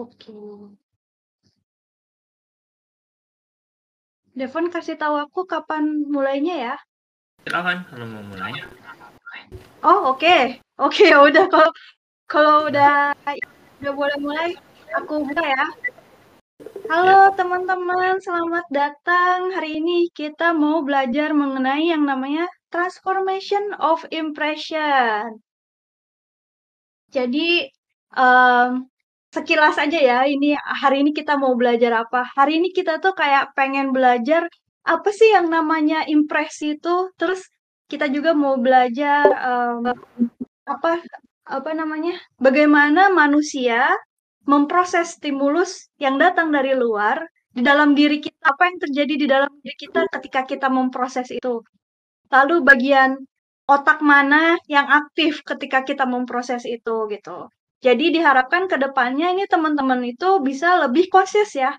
Oke. Devon kasih tahu aku kapan mulainya ya. Silakan kalau mau mulai. Oh, oke. Oke, ya udah kalau kalau udah udah boleh mulai, aku buka ya. Halo teman-teman, selamat datang. Hari ini kita mau belajar mengenai yang namanya transformation of impression. Jadi, um, sekilas aja ya, ini hari ini kita mau belajar apa. Hari ini kita tuh kayak pengen belajar apa sih yang namanya impresi itu. Terus kita juga mau belajar um, apa apa namanya? Bagaimana manusia memproses stimulus yang datang dari luar di dalam diri kita. Apa yang terjadi di dalam diri kita ketika kita memproses itu. Lalu bagian otak mana yang aktif ketika kita memproses itu gitu. Jadi diharapkan ke depannya ini teman-teman itu bisa lebih konsius ya.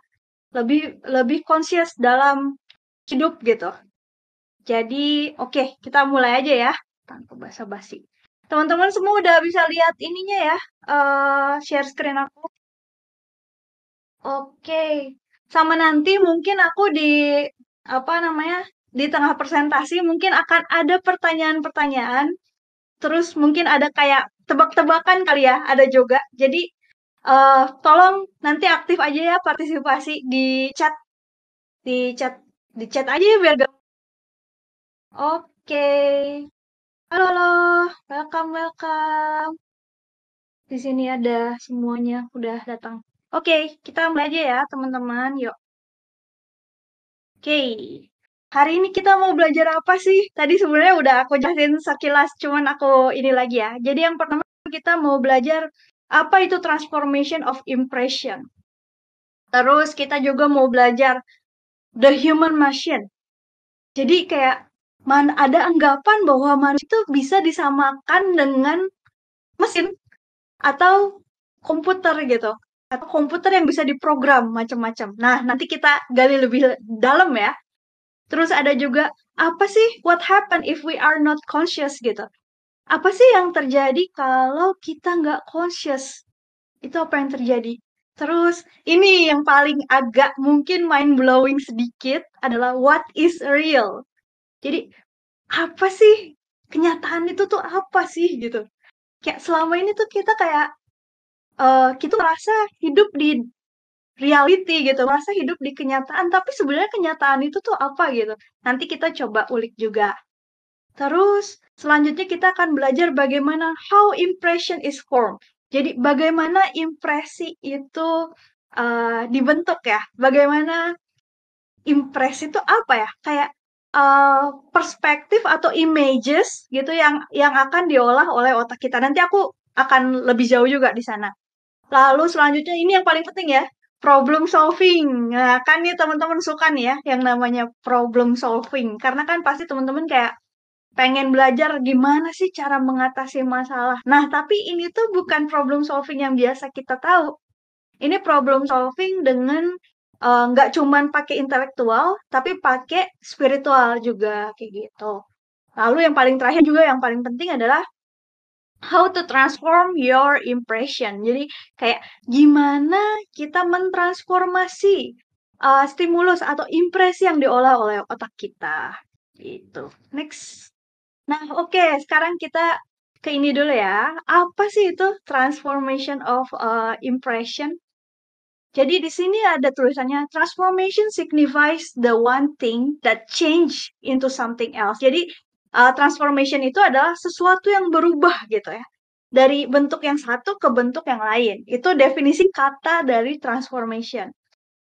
Lebih lebih konsius dalam hidup gitu. Jadi oke, okay, kita mulai aja ya tanpa basa-basi. Teman-teman semua udah bisa lihat ininya ya, uh, share screen aku. Oke, okay. sama nanti mungkin aku di apa namanya di tengah presentasi mungkin akan ada pertanyaan-pertanyaan, terus mungkin ada kayak tebak-tebakan kali ya, ada juga. Jadi uh, tolong nanti aktif aja ya partisipasi di chat, di chat, di chat aja ya biar gak. Oke, halo, halo, welcome, welcome. Di sini ada semuanya udah datang. Oke, kita mulai aja ya teman-teman, yuk. Oke, hari ini kita mau belajar apa sih? Tadi sebenarnya udah aku jelasin sekilas, cuman aku ini lagi ya. Jadi yang pertama kita mau belajar apa itu transformation of impression. Terus kita juga mau belajar the human machine. Jadi kayak man ada anggapan bahwa manusia itu bisa disamakan dengan mesin atau komputer gitu atau komputer yang bisa diprogram macam-macam. Nah, nanti kita gali lebih dalam ya. Terus ada juga apa sih what happen if we are not conscious gitu. Apa sih yang terjadi kalau kita nggak conscious? Itu apa yang terjadi? Terus ini yang paling agak mungkin mind blowing sedikit adalah what is real. Jadi apa sih kenyataan itu tuh apa sih gitu? Kayak selama ini tuh kita kayak uh, kita merasa hidup di reality gitu, merasa hidup di kenyataan, tapi sebenarnya kenyataan itu tuh apa gitu. Nanti kita coba ulik juga. Terus selanjutnya kita akan belajar bagaimana how impression is formed. Jadi bagaimana impresi itu uh, dibentuk ya, bagaimana impresi itu apa ya, kayak uh, perspektif atau images gitu yang yang akan diolah oleh otak kita. Nanti aku akan lebih jauh juga di sana. Lalu selanjutnya ini yang paling penting ya, problem solving. Nah, kan nih teman-teman suka nih ya yang namanya problem solving. Karena kan pasti teman-teman kayak pengen belajar gimana sih cara mengatasi masalah. Nah, tapi ini tuh bukan problem solving yang biasa kita tahu. Ini problem solving dengan uh, nggak cuman pakai intelektual, tapi pakai spiritual juga kayak gitu. Lalu yang paling terakhir juga yang paling penting adalah how to transform your impression. Jadi kayak gimana kita mentransformasi uh, stimulus atau impresi yang diolah oleh otak kita. Gitu. Next. Nah, oke, okay, sekarang kita ke ini dulu ya. Apa sih itu transformation of uh, impression? Jadi di sini ada tulisannya transformation signifies the one thing that change into something else. Jadi uh, transformation itu adalah sesuatu yang berubah gitu ya. Dari bentuk yang satu ke bentuk yang lain. Itu definisi kata dari transformation.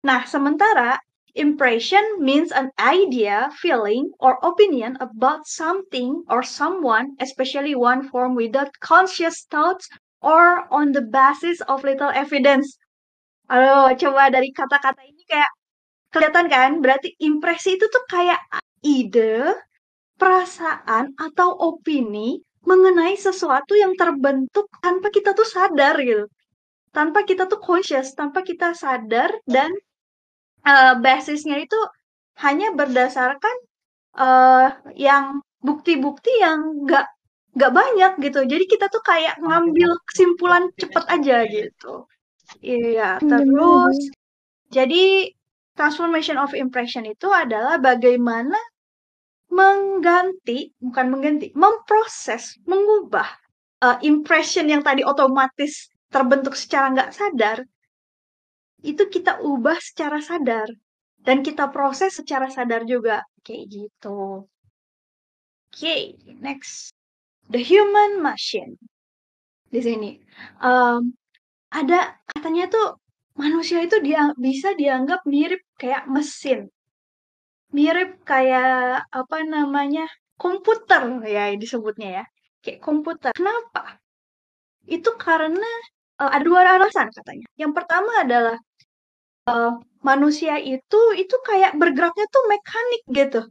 Nah, sementara impression means an idea, feeling, or opinion about something or someone, especially one form without conscious thoughts or on the basis of little evidence. Halo, coba dari kata-kata ini kayak kelihatan kan? Berarti impresi itu tuh kayak ide perasaan atau opini mengenai sesuatu yang terbentuk tanpa kita tuh sadar gitu. Tanpa kita tuh conscious, tanpa kita sadar dan uh, basisnya itu hanya berdasarkan uh, yang bukti-bukti yang nggak nggak banyak gitu. Jadi kita tuh kayak ngambil kesimpulan cepet aja gitu. Iya, terus jadi transformation of impression itu adalah bagaimana mengganti, bukan mengganti, memproses, mengubah uh, impression yang tadi otomatis terbentuk secara nggak sadar, itu kita ubah secara sadar. Dan kita proses secara sadar juga kayak gitu. Oke, okay, next. The human machine. Di sini. Um, ada katanya tuh manusia itu dia bisa dianggap mirip kayak mesin mirip kayak apa namanya komputer ya disebutnya ya kayak komputer. Kenapa? Itu karena uh, ada dua alasan katanya. Yang pertama adalah uh, manusia itu itu kayak bergeraknya tuh mekanik gitu.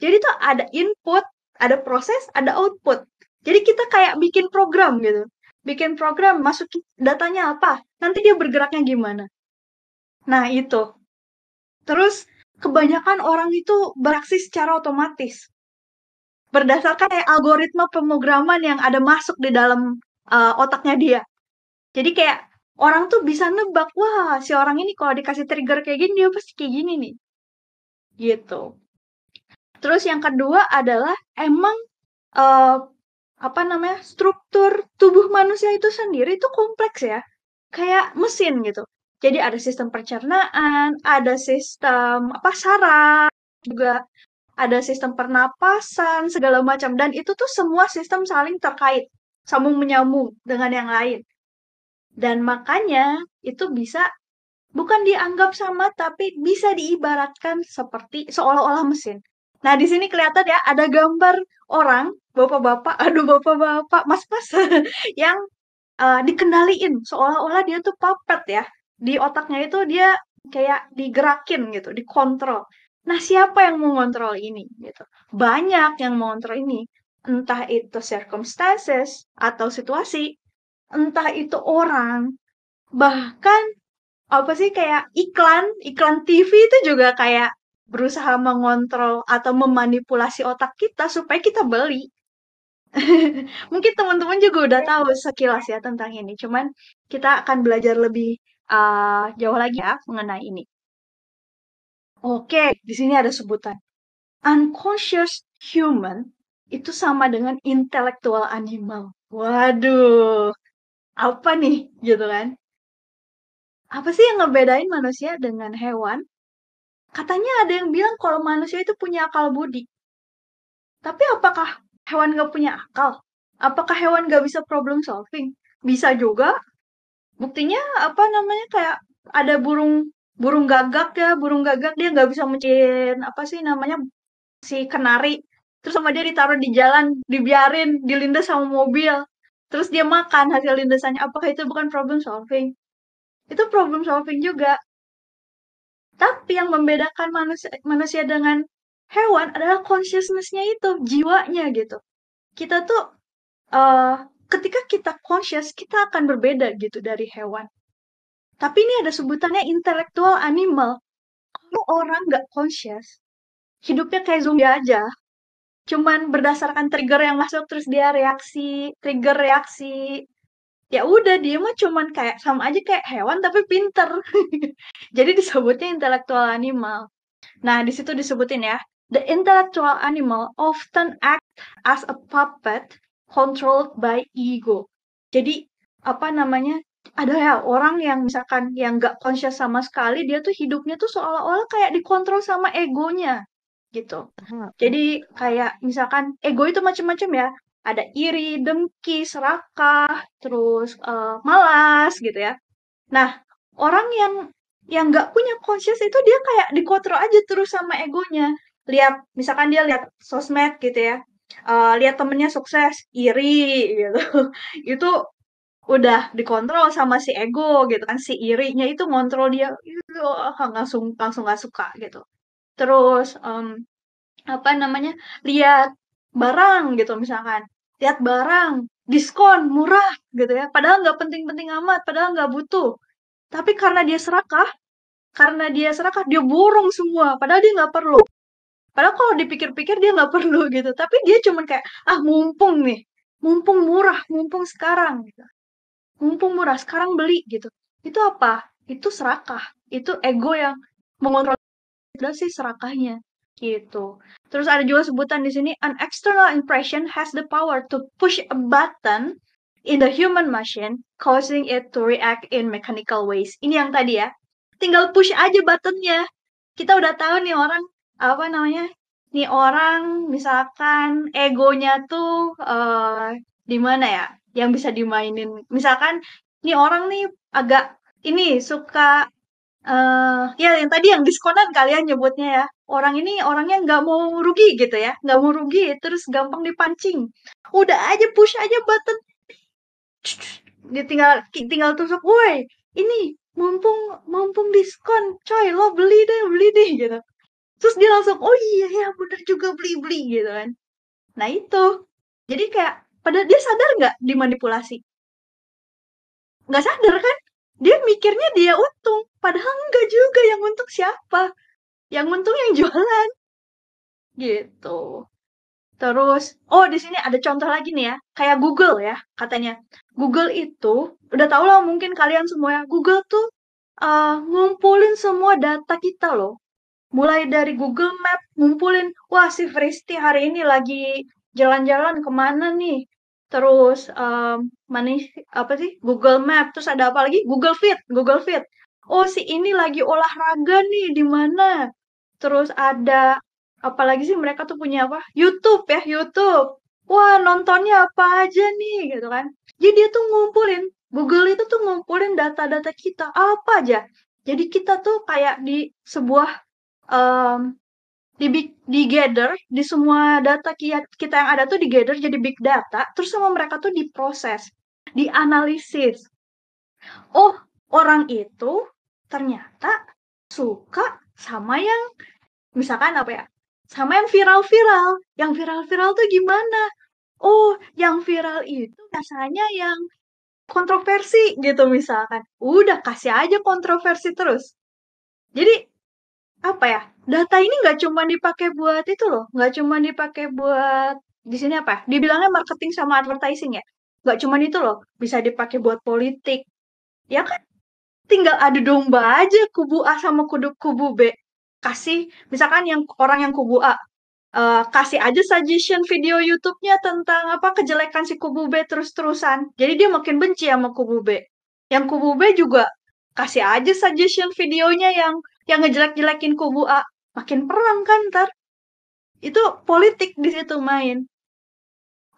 Jadi tuh ada input ada proses ada output. Jadi kita kayak bikin program gitu. Bikin program masukin datanya apa nanti dia bergeraknya gimana. Nah itu. Terus kebanyakan orang itu beraksi secara otomatis. Berdasarkan kayak algoritma pemrograman yang ada masuk di dalam uh, otaknya dia. Jadi kayak orang tuh bisa nebak wah si orang ini kalau dikasih trigger kayak gini dia pasti kayak gini nih. Gitu. Terus yang kedua adalah emang uh, apa namanya struktur tubuh manusia itu sendiri itu kompleks ya. Kayak mesin gitu jadi ada sistem pencernaan ada sistem apa saraf juga ada sistem pernapasan segala macam. Dan itu tuh semua sistem saling terkait sambung menyambung dengan yang lain. Dan makanya itu bisa bukan dianggap sama tapi bisa diibaratkan seperti seolah-olah mesin. Nah, di sini kelihatan ya ada gambar orang, bapak-bapak, aduh bapak-bapak, mas-mas yang uh, dikendaliin. Seolah-olah dia tuh puppet ya. Di otaknya itu dia kayak digerakin gitu, dikontrol. Nah, siapa yang mengontrol ini gitu? Banyak yang mengontrol ini. Entah itu circumstances atau situasi, entah itu orang, bahkan apa sih kayak iklan, iklan TV itu juga kayak berusaha mengontrol atau memanipulasi otak kita supaya kita beli. Mungkin teman-teman juga udah tahu sekilas ya tentang ini. Cuman kita akan belajar lebih uh, jauh lagi ya mengenai ini. Oke, di sini ada sebutan. Unconscious human itu sama dengan intellectual animal. Waduh, apa nih gitu kan? Apa sih yang ngebedain manusia dengan hewan? Katanya ada yang bilang kalau manusia itu punya akal budi. Tapi apakah hewan nggak punya akal? Apakah hewan nggak bisa problem solving? Bisa juga. Buktinya apa namanya kayak ada burung burung gagak ya, burung gagak dia nggak bisa mencin apa sih namanya si kenari. Terus sama dia ditaruh di jalan, dibiarin, dilindas sama mobil. Terus dia makan hasil lindasannya. Apakah itu bukan problem solving? Itu problem solving juga. Tapi yang membedakan manusia, manusia dengan hewan adalah consciousness-nya itu, jiwanya gitu. Kita tuh uh, ketika kita conscious, kita akan berbeda gitu dari hewan. Tapi ini ada sebutannya intellectual animal. Kalau orang nggak conscious, hidupnya kayak zombie aja. Cuman berdasarkan trigger yang masuk terus dia reaksi, trigger reaksi, ya udah dia mah cuman kayak sama aja kayak hewan tapi pinter. Jadi disebutnya intellectual animal. Nah, di situ disebutin ya, the intellectual animal often act as a puppet controlled by ego. Jadi apa namanya? Ada ya orang yang misalkan yang nggak conscious sama sekali, dia tuh hidupnya tuh seolah-olah kayak dikontrol sama egonya gitu. Jadi kayak misalkan ego itu macam-macam ya ada iri, dengki, serakah, terus uh, malas gitu ya. Nah, orang yang yang nggak punya conscious itu dia kayak dikontrol aja terus sama egonya. Lihat, misalkan dia lihat sosmed gitu ya, uh, lihat temennya sukses, iri gitu. itu udah dikontrol sama si ego gitu kan, si irinya itu ngontrol dia, itu langsung langsung nggak suka gitu. Terus um, apa namanya lihat barang gitu misalkan. Lihat barang diskon murah gitu ya. Padahal nggak penting-penting amat padahal nggak butuh. Tapi karena dia serakah karena dia serakah dia borong semua. Padahal dia nggak perlu padahal kalau dipikir-pikir dia nggak perlu gitu tapi dia cuman kayak ah mumpung nih mumpung murah mumpung sekarang gitu mumpung murah sekarang beli gitu itu apa? Itu serakah. Itu ego yang mengontrol sih serakahnya gitu. Terus ada juga sebutan di sini an external impression has the power to push a button in the human machine causing it to react in mechanical ways. Ini yang tadi ya. Tinggal push aja buttonnya. Kita udah tahu nih orang apa namanya? Nih orang misalkan egonya tuh uh, di mana ya? Yang bisa dimainin. Misalkan nih orang nih agak ini suka uh, ya yang tadi yang diskonan kalian nyebutnya ya orang ini orangnya nggak mau rugi gitu ya nggak mau rugi terus gampang dipancing udah aja push aja button dia tinggal tinggal tusuk woi ini mumpung mumpung diskon coy lo beli deh beli deh gitu terus dia langsung oh iya ya bener juga beli beli gitu kan. Nah itu. Jadi kayak pada dia sadar nggak dimanipulasi? Nggak sadar kan? Dia mikirnya dia untung padahal enggak juga yang untung siapa? Yang untung yang jualan. Gitu. Terus oh di sini ada contoh lagi nih ya kayak Google ya katanya. Google itu udah tau lah mungkin kalian semua ya Google tuh uh, ngumpulin semua data kita loh mulai dari Google Map ngumpulin wah si Fristi hari ini lagi jalan-jalan ke mana nih? Terus um, mana apa sih Google Map terus ada apa lagi? Google Fit Google Fit. Oh si ini lagi olahraga nih di mana? Terus ada apalagi sih mereka tuh punya apa? YouTube ya YouTube. Wah nontonnya apa aja nih? Gitu kan. Jadi dia tuh ngumpulin Google itu tuh ngumpulin data-data kita apa aja. Jadi kita tuh kayak di sebuah um, di di gather di semua data kita yang ada tuh di gather jadi big data terus sama mereka tuh diproses dianalisis. Oh orang itu ternyata suka sama yang misalkan apa ya sama yang viral-viral. Yang viral-viral tuh gimana? Oh yang viral itu biasanya yang kontroversi gitu misalkan. Udah kasih aja kontroversi terus. Jadi apa ya data ini nggak cuma dipakai buat itu loh nggak cuma dipakai buat di sini apa ya dibilangnya marketing sama advertising ya nggak cuma itu loh bisa dipakai buat politik. Ya kan? Tinggal adu domba aja kubu A sama kubu kubu B. Kasih misalkan yang orang yang kubu A uh, kasih aja suggestion video YouTube-nya tentang apa kejelekan si kubu B terus-terusan. Jadi dia makin benci sama kubu B. Yang kubu B juga kasih aja suggestion videonya yang yang ngejelek-jelekin kubu A makin perang kan ntar. Itu politik di situ main.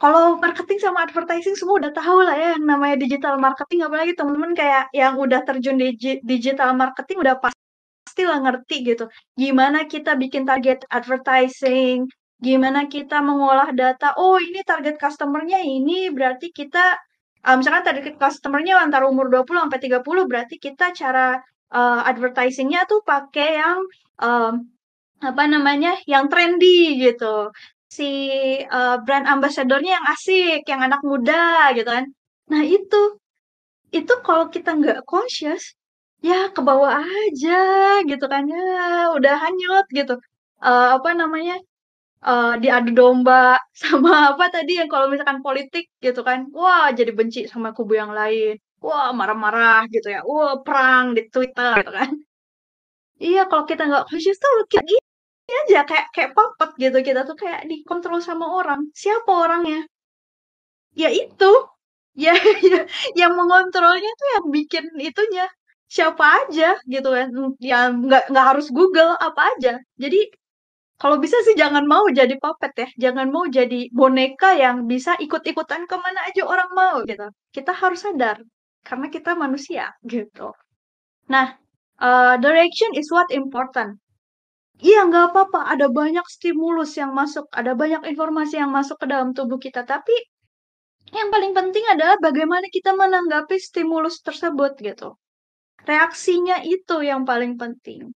Kalau marketing sama advertising semua udah tahu lah ya yang namanya digital marketing apalagi temen-temen kayak yang udah terjun di digital marketing udah pasti lah ngerti gitu. Gimana kita bikin target advertising gimana kita mengolah data oh ini target customernya ini berarti kita uh, misalkan target customernya antara umur 20 sampai 30 berarti kita cara uh, advertisingnya tuh pakai yang um, apa namanya yang trendy gitu. Si uh, brand ambassadornya yang asik yang anak muda gitu kan. Nah itu itu kalau kita nggak conscious ya ke bawah aja gitu kan. Ya udah hanyut gitu. Uh, apa namanya uh, diadu domba sama apa tadi yang kalau misalkan politik gitu kan. Wah jadi benci sama kubu yang lain wah marah-marah gitu ya, wah perang di Twitter gitu kan. Iya kalau kita nggak conscious tuh kayak gini aja kayak kayak puppet gitu kita tuh kayak dikontrol sama orang. Siapa orangnya? Ya itu, ya, ya yang mengontrolnya tuh yang bikin itunya siapa aja gitu kan. Ya nggak nggak harus Google apa aja. Jadi kalau bisa sih jangan mau jadi puppet ya, jangan mau jadi boneka yang bisa ikut-ikutan ke mana aja orang mau gitu. Kita harus sadar karena kita manusia gitu. Nah, uh, direction is what important. Iya, nggak apa-apa. Ada banyak stimulus yang masuk, ada banyak informasi yang masuk ke dalam tubuh kita. Tapi yang paling penting adalah bagaimana kita menanggapi stimulus tersebut gitu. Reaksinya itu yang paling penting.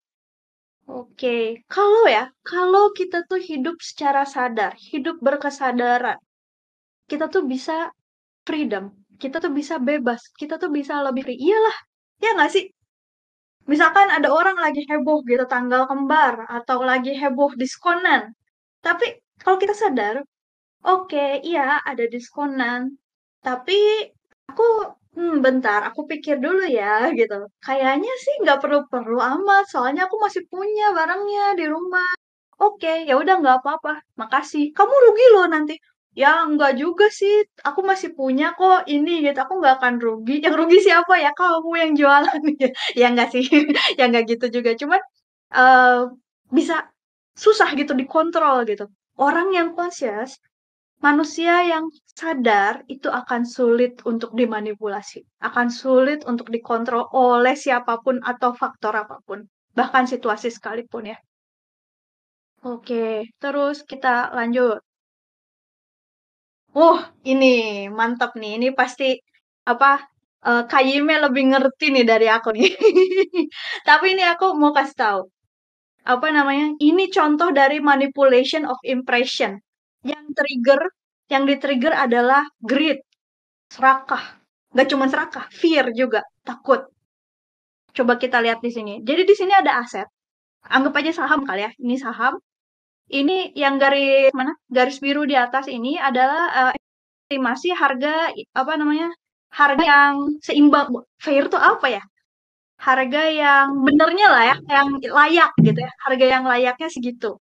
Oke, kalau ya, kalau kita tuh hidup secara sadar, hidup berkesadaran, kita tuh bisa freedom, kita tuh bisa bebas, kita tuh bisa lebih free. Iyalah, ya nggak sih? Misalkan ada orang lagi heboh gitu tanggal kembar atau lagi heboh diskonan. Tapi kalau kita sadar, oke, okay, iya ada diskonan, tapi aku Hmm, bentar, aku pikir dulu ya, gitu. Kayaknya sih nggak perlu-perlu amat, soalnya aku masih punya barangnya di rumah. Oke, ya udah nggak apa-apa. Makasih. Kamu rugi loh nanti. Ya nggak juga sih. Aku masih punya kok ini gitu. Aku nggak akan rugi. Yang rugi siapa ya? Kamu yang jualan. ya nggak sih. ya nggak gitu juga. Cuman eh bisa susah gitu dikontrol gitu. Orang yang conscious manusia yang sadar itu akan sulit untuk dimanipulasi, akan sulit untuk dikontrol oleh siapa pun atau faktor apa pun, bahkan situasi sekalipun ya. Oke, terus kita lanjut. Oh, ini mantap nih. Ini pasti apa? Uh, Kayime lebih ngerti nih dari aku nih. Tapi ini aku mau kasih tahu. Apa namanya? Ini contoh dari manipulation of impression. Yang trigger, yang di-trigger adalah greed, serakah. Gak cuma serakah, fear juga, takut. Coba kita lihat di sini. Jadi di sini ada aset. Anggap aja saham kali ya. Ini saham. Ini yang garis mana? Garis biru di atas ini adalah uh, estimasi harga apa namanya? Harga yang seimbang. Fair itu apa ya? Harga yang benernya lah ya, yang layak gitu ya. Harga yang layaknya segitu.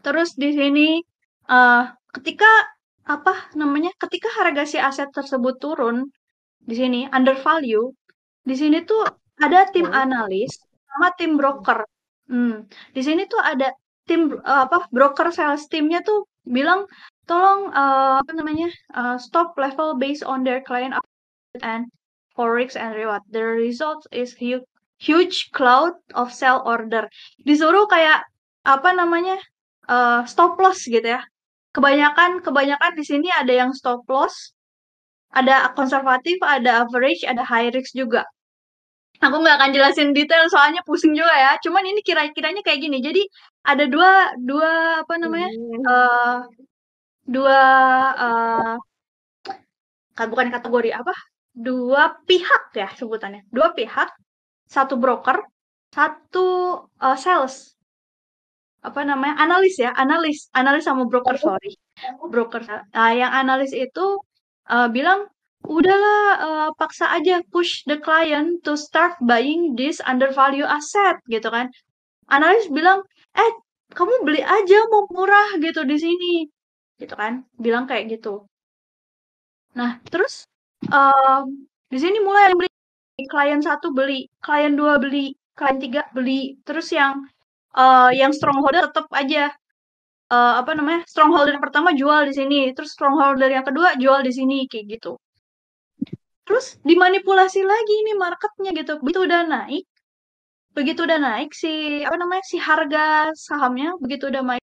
Terus di sini uh, ketika apa namanya? Ketika harga si aset tersebut turun di sini undervalue, di sini tuh ada tim analis sama tim broker. Hmm, di sini tuh ada tim uh, apa broker sales timnya tuh bilang tolong uh, apa namanya uh, stop level based on their client and for risk and reward. The result is huge, huge cloud of sell order. Disuruh kayak apa namanya uh, stop loss gitu ya. Kebanyakan kebanyakan di sini ada yang stop loss, ada konservatif, ada average, ada high risk juga. Aku nggak akan jelasin detail soalnya pusing juga ya. Cuman ini kira-kiranya kayak gini. Jadi ada dua dua apa namanya? Uh, dua uh, bukan kategori apa? Dua pihak ya sebutannya. Dua pihak satu broker satu uh, sales. Apa namanya? Analis ya analis. Analis sama broker sorry. Broker. Nah yang analis itu uh, bilang udahlah uh, paksa aja push the client to start buying this undervalue asset gitu kan analis bilang eh kamu beli aja mau murah gitu di sini. Gitu kan bilang kayak gitu. Nah terus um, di sini mulai yang beli. Klien satu beli klien dua beli klien tiga beli. Terus yang uh, yang strongholder tetap aja. Uh, apa namanya strongholder yang pertama jual di sini. Terus strongholder yang kedua jual di sini kayak gitu. Terus dimanipulasi lagi nih marketnya gitu. Begitu udah naik begitu udah naik si apa namanya si harga sahamnya begitu udah naik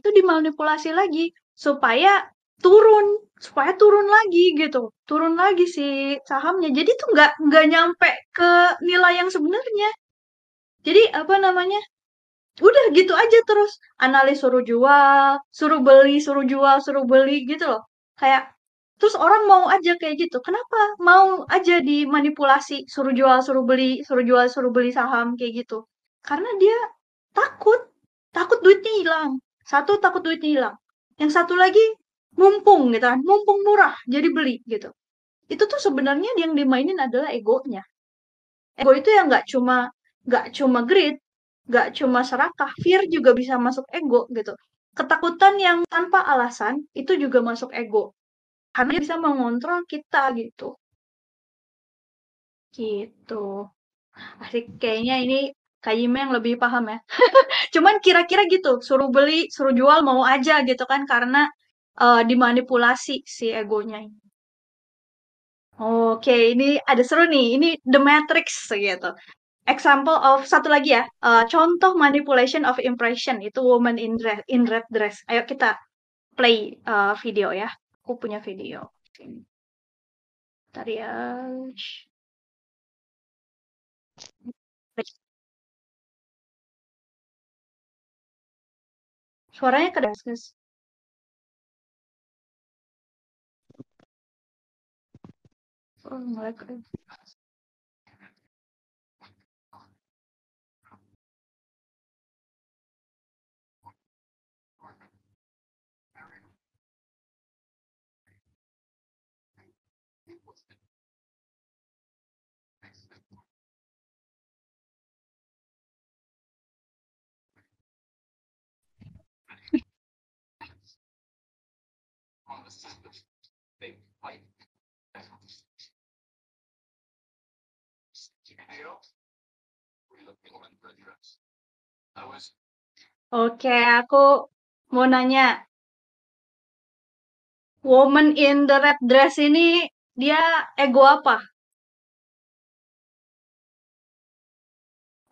itu dimanipulasi lagi supaya turun supaya turun lagi gitu turun lagi si sahamnya. Jadi tuh nggak nggak nyampe ke nilai yang sebenarnya. Jadi apa namanya udah gitu aja terus. Analis suruh jual suruh beli suruh jual suruh beli gitu loh. Kayak terus orang mau aja kayak gitu. Kenapa mau aja dimanipulasi suruh jual suruh beli suruh jual suruh beli saham kayak gitu? Karena dia takut. Takut duitnya hilang. Satu takut duitnya hilang. Yang satu lagi mumpung gitu kan. Mumpung murah jadi beli gitu. Itu tuh sebenarnya yang dimainin adalah egonya. Ego itu yang nggak cuma nggak cuma greed nggak cuma serakah. Fear juga bisa masuk ego gitu. Ketakutan yang tanpa alasan itu juga masuk ego karena dia bisa mengontrol kita gitu gitu asik kayaknya ini Kayime yang lebih paham ya cuman kira-kira gitu suruh beli suruh jual mau aja gitu kan karena uh, dimanipulasi si egonya ini Oke, ini ada seru nih. Ini The Matrix gitu example of satu lagi ya, uh, contoh manipulation of impression itu woman in in red dress. Ayo kita play uh, video ya. Aku punya video. Bentar ya. Suaranya keras, guys. Oh, mulai Oke, aku mau nanya. Woman in the red dress ini dia ego apa?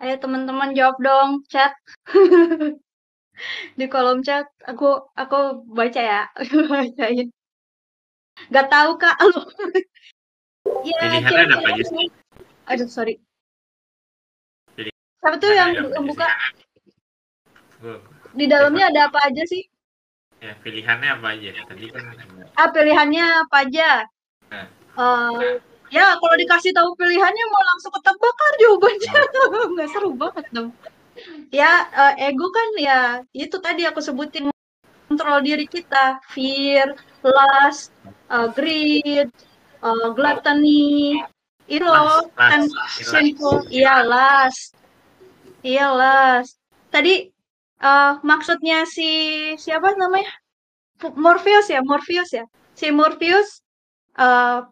Ayo teman-teman jawab dong, chat. Di kolom chat aku aku baca ya. Bacain. Gak tahu Kak ya, Pilihannya ada apa aja sih? Aduh, sorry. Jadi, Siapa tuh yang, yang buka? Di dalamnya ada apa aja sih? Ya, pilihannya apa aja? Tadi kan. Ah, pilihannya apa aja? Nah. Uh, ya, kalau dikasih tahu pilihannya mau langsung ketebak kan jawabannya. Nggak seru banget dong. Ya, uh, ego kan ya itu tadi aku sebutin kontrol diri kita, fear, lust, uh, greed, uh, gluttony, itu loh, kan simple. Iya, lust. Iya, lust. Tadi uh, maksudnya si siapa namanya? Morpheus ya, Morpheus ya. Si Morpheus uh,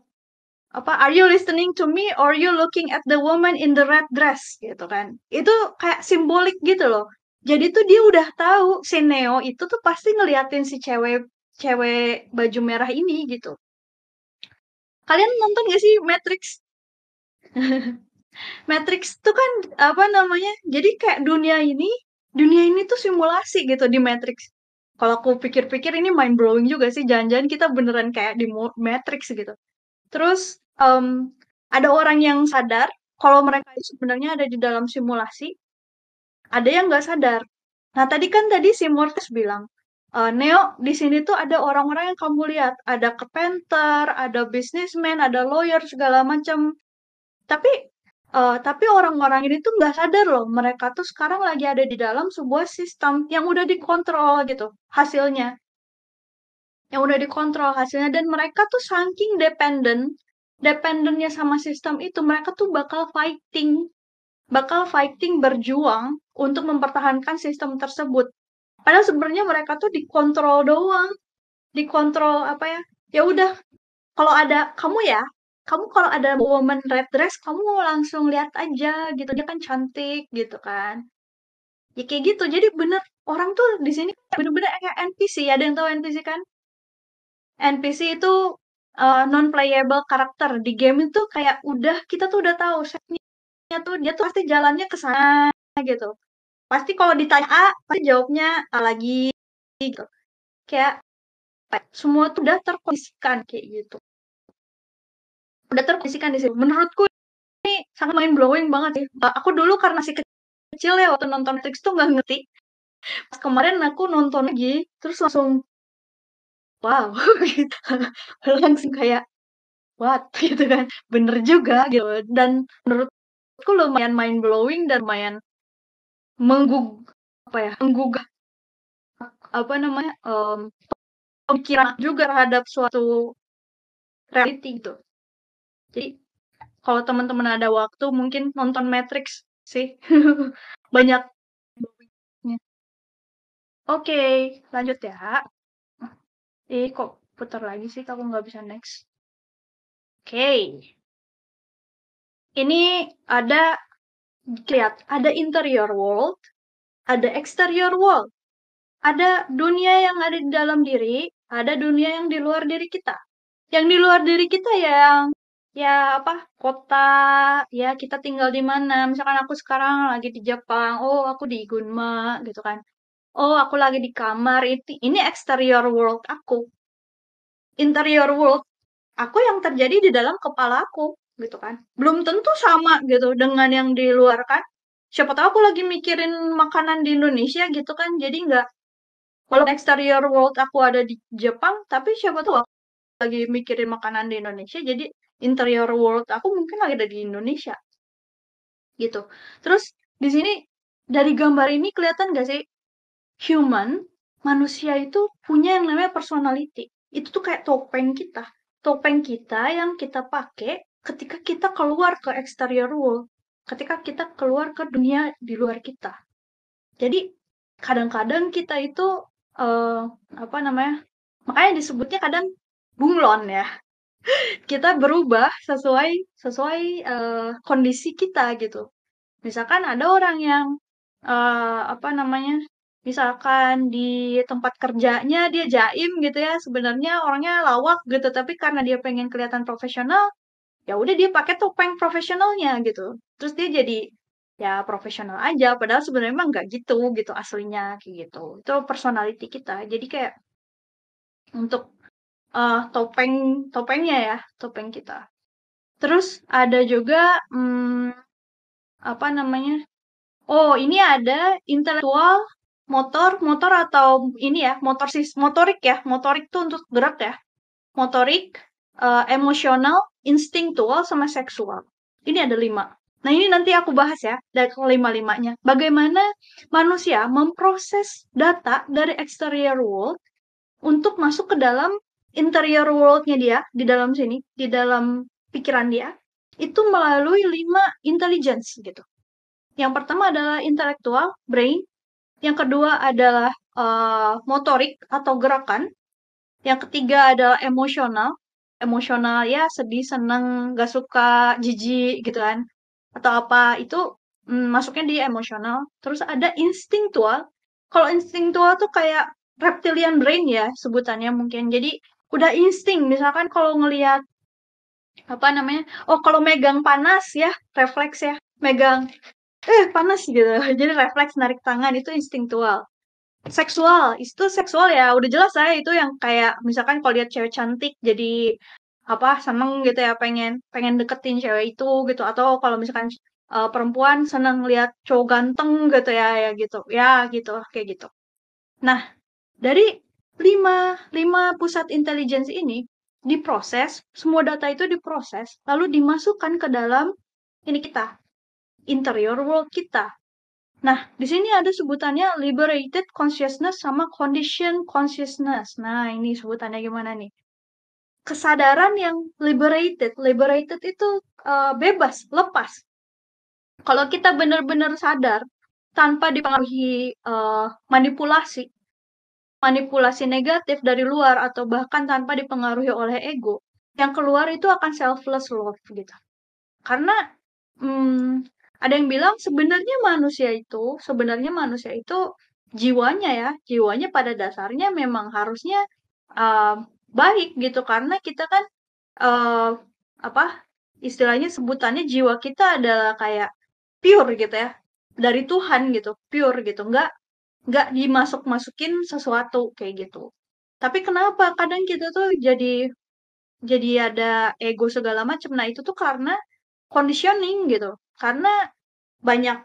apa are you listening to me or you looking at the woman in the red dress gitu kan. Itu kayak simbolik gitu loh. Jadi tuh dia udah tahu si Neo itu tuh pasti ngeliatin si cewek cewek baju merah ini gitu. Kalian nonton gak sih Matrix? Matrix tuh kan apa namanya? Jadi kayak dunia ini dunia ini tuh simulasi gitu di Matrix. Kalau aku pikir-pikir ini mind blowing juga sih, jangan-jangan kita beneran kayak di Matrix gitu. Terus um, ada orang yang sadar kalau mereka itu sebenarnya ada di dalam simulasi, ada yang nggak sadar. Nah tadi kan tadi si Mortis bilang, e, Neo di sini tuh ada orang-orang yang kamu lihat, ada carpenter, ada businessman, ada lawyer segala macam. Tapi Uh, tapi orang-orang ini tuh nggak sadar loh, mereka tuh sekarang lagi ada di dalam sebuah sistem yang udah dikontrol gitu hasilnya. Yang udah dikontrol hasilnya dan mereka tuh saking dependent, dependennya sama sistem itu, mereka tuh bakal fighting, bakal fighting berjuang untuk mempertahankan sistem tersebut. Padahal sebenarnya mereka tuh dikontrol doang, dikontrol apa ya? Ya udah, kalau ada kamu ya, kamu kalau ada woman red dress kamu langsung lihat aja gitu dia kan cantik gitu kan. Ya kayak gitu. Jadi bener orang tuh di sini bener-bener kayak NPC ada yang tahu NPC kan? NPC itu uh, non playable karakter. Di game itu kayak udah kita tuh udah tahu setnya tuh dia tuh pasti jalannya ke sana gitu. Pasti kalau ditanya A pasti jawabnya A lagi gitu. Kayak semua tuh udah terkondisikan kayak gitu udah terkondisikan di sini. Menurutku ini sangat main blowing banget sih. Aku dulu karena masih kecil ya waktu nonton Netflix tuh nggak ngerti. Pas kemarin aku nonton lagi, terus langsung wow, gitu. langsung kayak what gitu kan, bener juga gitu. Dan menurutku lumayan main blowing dan lumayan menggug apa ya, menggugah apa namanya um, pemikiran juga terhadap suatu reality gitu. Jadi kalau teman-teman ada waktu mungkin nonton Matrix sih. Banyak Oke, lanjut ya. Eh, kok putar lagi sih kalau nggak bisa next? Oke. Ini ada lihat, ada interior world, ada exterior world. Ada dunia yang ada di dalam diri, ada dunia yang di luar diri kita. Yang di luar diri kita yang Ya, apa, kota, ya kita tinggal di mana, misalkan aku sekarang lagi di Jepang, oh aku di Gunma gitu kan. Oh aku lagi di kamar, itu ini exterior world aku. Interior world aku yang terjadi di dalam kepala aku gitu kan. Belum tentu sama gitu dengan yang di luar kan. Siapa tahu aku lagi mikirin makanan di Indonesia gitu kan, jadi nggak kalau exterior world aku ada di Jepang, tapi siapa tahu aku lagi mikirin makanan di Indonesia, jadi interior world aku mungkin lagi ada di Indonesia. Gitu. Terus di sini dari gambar ini kelihatan gak sih human manusia itu punya yang namanya personality. Itu tuh kayak topeng kita. Topeng kita yang kita pakai ketika kita keluar ke exterior world. Ketika kita keluar ke dunia di luar kita. Jadi kadang-kadang kita itu uh, apa namanya? Makanya disebutnya kadang bunglon ya kita berubah sesuai sesuai uh, kondisi kita gitu. Misalkan ada orang yang uh, apa namanya? Misalkan di tempat kerjanya dia jaim gitu ya, sebenarnya orangnya lawak gitu, tapi karena dia pengen kelihatan profesional, ya udah dia pakai topeng profesionalnya gitu. Terus dia jadi ya profesional aja, padahal sebenarnya emang nggak gitu gitu aslinya kayak gitu. Itu personality kita. Jadi kayak untuk uh, topeng topengnya ya, topeng kita. Terus ada juga hmm, apa namanya? Oh, ini ada intelektual, motor, motor atau ini ya, motor sis, motorik ya, motorik tuh untuk gerak ya. Motorik, uh, emosional, instinktual, sama seksual. Ini ada lima. Nah, ini nanti aku bahas ya, dari kelima-limanya. Bagaimana manusia memproses data dari exterior world untuk masuk ke dalam interior world-nya dia, di dalam sini, di dalam pikiran dia, itu melalui lima intelligence gitu. Yang pertama adalah intelektual, brain. Yang kedua adalah uh, motorik atau gerakan. Yang ketiga adalah emosional. Emosional ya sedih, seneng, gak suka, jijik gitu kan. Atau apa itu mm, masuknya di emosional. Terus ada instinktual. Kalau instinktual tuh kayak reptilian brain ya sebutannya mungkin. Jadi udah insting misalkan kalau ngelihat apa namanya? Oh, kalau megang panas ya, refleks ya. Megang eh panas gitu. Jadi refleks narik tangan itu instinktual. Seksual, itu seksual ya udah jelas saya itu yang kayak misalkan kalau lihat cewek cantik jadi apa seneng gitu ya pengen pengen deketin cewek itu gitu atau kalau misalkan uh, perempuan seneng lihat cowok ganteng gitu ya ya gitu ya gitu kayak gitu. Nah dari lima lima pusat intelijensi ini diproses, semua data itu diproses, lalu dimasukkan ke dalam ini kita, interior world kita. Nah, di sini ada sebutannya liberated consciousness sama condition consciousness. Nah, ini sebutannya gimana nih? Kesadaran yang liberated, liberated itu uh, bebas, lepas. Kalau kita benar-benar sadar tanpa dipengaruhi uh, manipulasi, manipulasi negatif dari luar atau bahkan tanpa dipengaruhi oleh ego, yang keluar itu akan selfless love gitu. Karena hmm, ada yang bilang sebenarnya manusia itu, sebenarnya manusia itu jiwanya ya, jiwanya pada dasarnya memang harusnya uh, baik gitu karena kita kan uh, apa istilahnya sebutannya jiwa kita adalah kayak pure gitu ya dari Tuhan gitu pure gitu nggak nggak dimasuk-masukin sesuatu kayak gitu. Tapi kenapa kadang kita tuh jadi jadi ada ego segala macam. Nah, itu tuh karena conditioning gitu. Karena banyak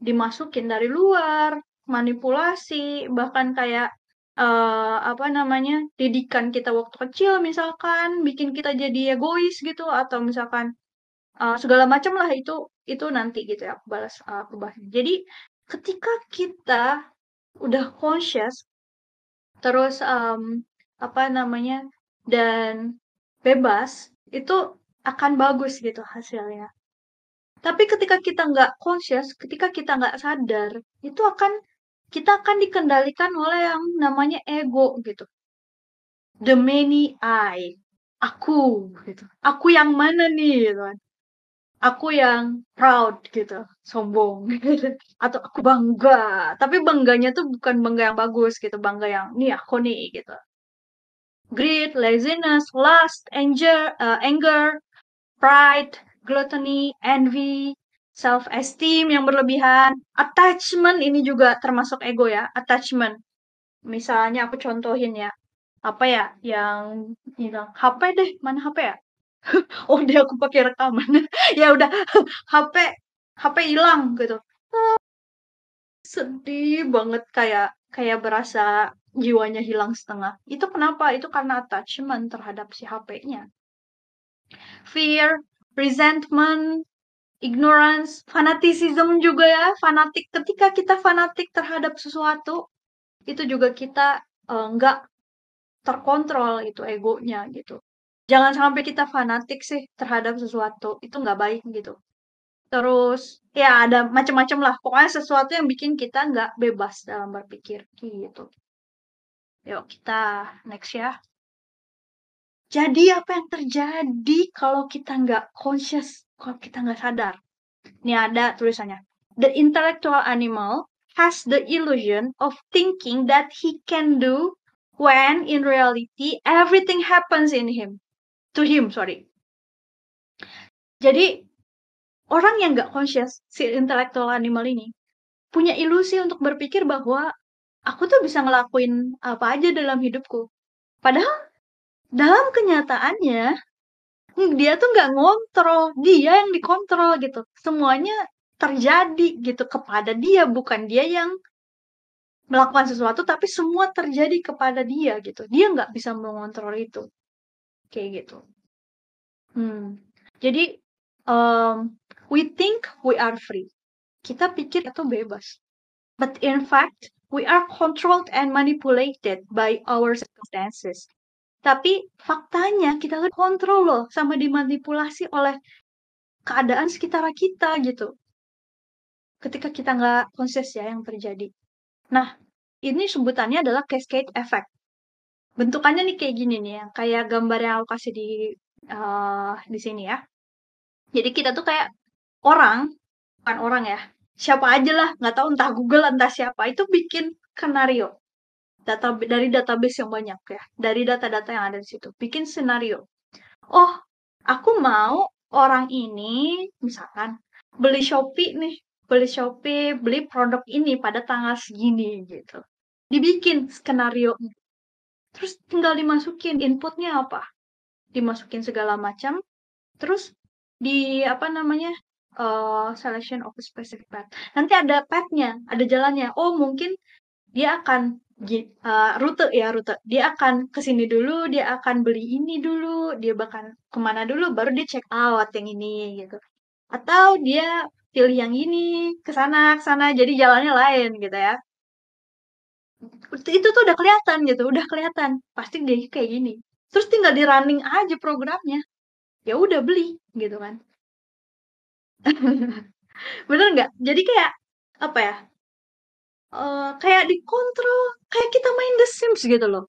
dimasukin dari luar, manipulasi, bahkan kayak uh, apa namanya? didikan kita waktu kecil misalkan bikin kita jadi egois gitu atau misalkan uh, segala macam lah itu itu nanti gitu ya balas uh, aku bahas. Jadi ketika kita udah conscious, terus um, apa namanya dan bebas itu akan bagus gitu hasilnya. Tapi ketika kita nggak conscious, ketika kita nggak sadar, itu akan kita akan dikendalikan oleh yang namanya ego gitu. The many I, aku gitu. Aku yang mana nih gitu kan aku yang proud gitu, sombong atau aku bangga. Tapi bangganya tuh bukan bangga yang bagus gitu, bangga yang nih aku nih gitu. Greed, laziness, lust, anger, uh, anger, pride, gluttony, envy, self-esteem yang berlebihan, attachment ini juga termasuk ego ya, attachment. Misalnya aku contohin ya, apa ya yang bilang HP deh, mana HP ya? oh dia aku pakai rekaman. Ya udah HP HP hilang gitu. Sedih banget kayak kayak berasa jiwanya hilang setengah. Itu kenapa? Itu karena attachment terhadap si HP-nya fear resentment ignorance fanatism juga ya. Fanatik ketika kita fanatik terhadap sesuatu itu juga kita uh, nggak terkontrol itu egonya gitu jangan sampai kita fanatik sih terhadap sesuatu. Itu nggak baik gitu. Terus ya ada macam-macam lah. Pokoknya sesuatu yang bikin kita nggak bebas dalam berpikir. Gitu. Yuk kita next ya. Jadi apa yang terjadi kalau kita nggak conscious, kalau kita nggak sadar? Ini ada tulisannya. The intellectual animal has the illusion of thinking that he can do when in reality everything happens in him. To him, sorry. Jadi orang yang nggak conscious, si intellectual animal ini, punya ilusi untuk berpikir bahwa aku tuh bisa ngelakuin apa aja dalam hidupku. Padahal dalam kenyataannya dia tuh nggak ngontrol, dia yang dikontrol gitu. Semuanya terjadi gitu kepada dia, bukan dia yang melakukan sesuatu, tapi semua terjadi kepada dia gitu. Dia nggak bisa mengontrol itu, kayak gitu. Hmm. Jadi um, we think we are free. Kita pikir itu bebas, but in fact we are controlled and manipulated by our circumstances. Tapi faktanya kita tuh kontrol loh sama dimanipulasi oleh keadaan sekitar kita gitu. Ketika kita nggak konses ya yang terjadi. Nah, ini sebutannya adalah cascade effect. Bentukannya nih kayak gini nih, yang kayak gambar yang aku kasih di uh, di sini ya. Jadi kita tuh kayak orang, bukan orang ya, siapa aja lah, nggak tahu entah Google entah siapa itu bikin skenario data dari database yang banyak ya, dari data-data yang ada di situ. Bikin skenario. Oh, aku mau orang ini misalkan beli Shopee nih, beli Shopee, beli produk ini pada tanggal segini gitu. Dibikin skenario. Terus tinggal dimasukin inputnya apa? Dimasukin segala macam. Terus di apa namanya? Uh, selection of specific path. Nanti ada path-nya, ada jalannya. Oh, mungkin dia akan uh, rute ya rute dia akan ke sini dulu dia akan beli ini dulu dia bahkan ke mana dulu baru dia check out yang ini gitu atau dia pilih yang ini ke sana ke sana jadi jalannya lain gitu ya itu tuh udah kelihatan gitu udah kelihatan pasti dia kayak gini terus tinggal di running aja programnya ya udah beli gitu kan bener nggak jadi kayak apa ya uh, kayak dikontrol, kayak kita main The Sims gitu loh.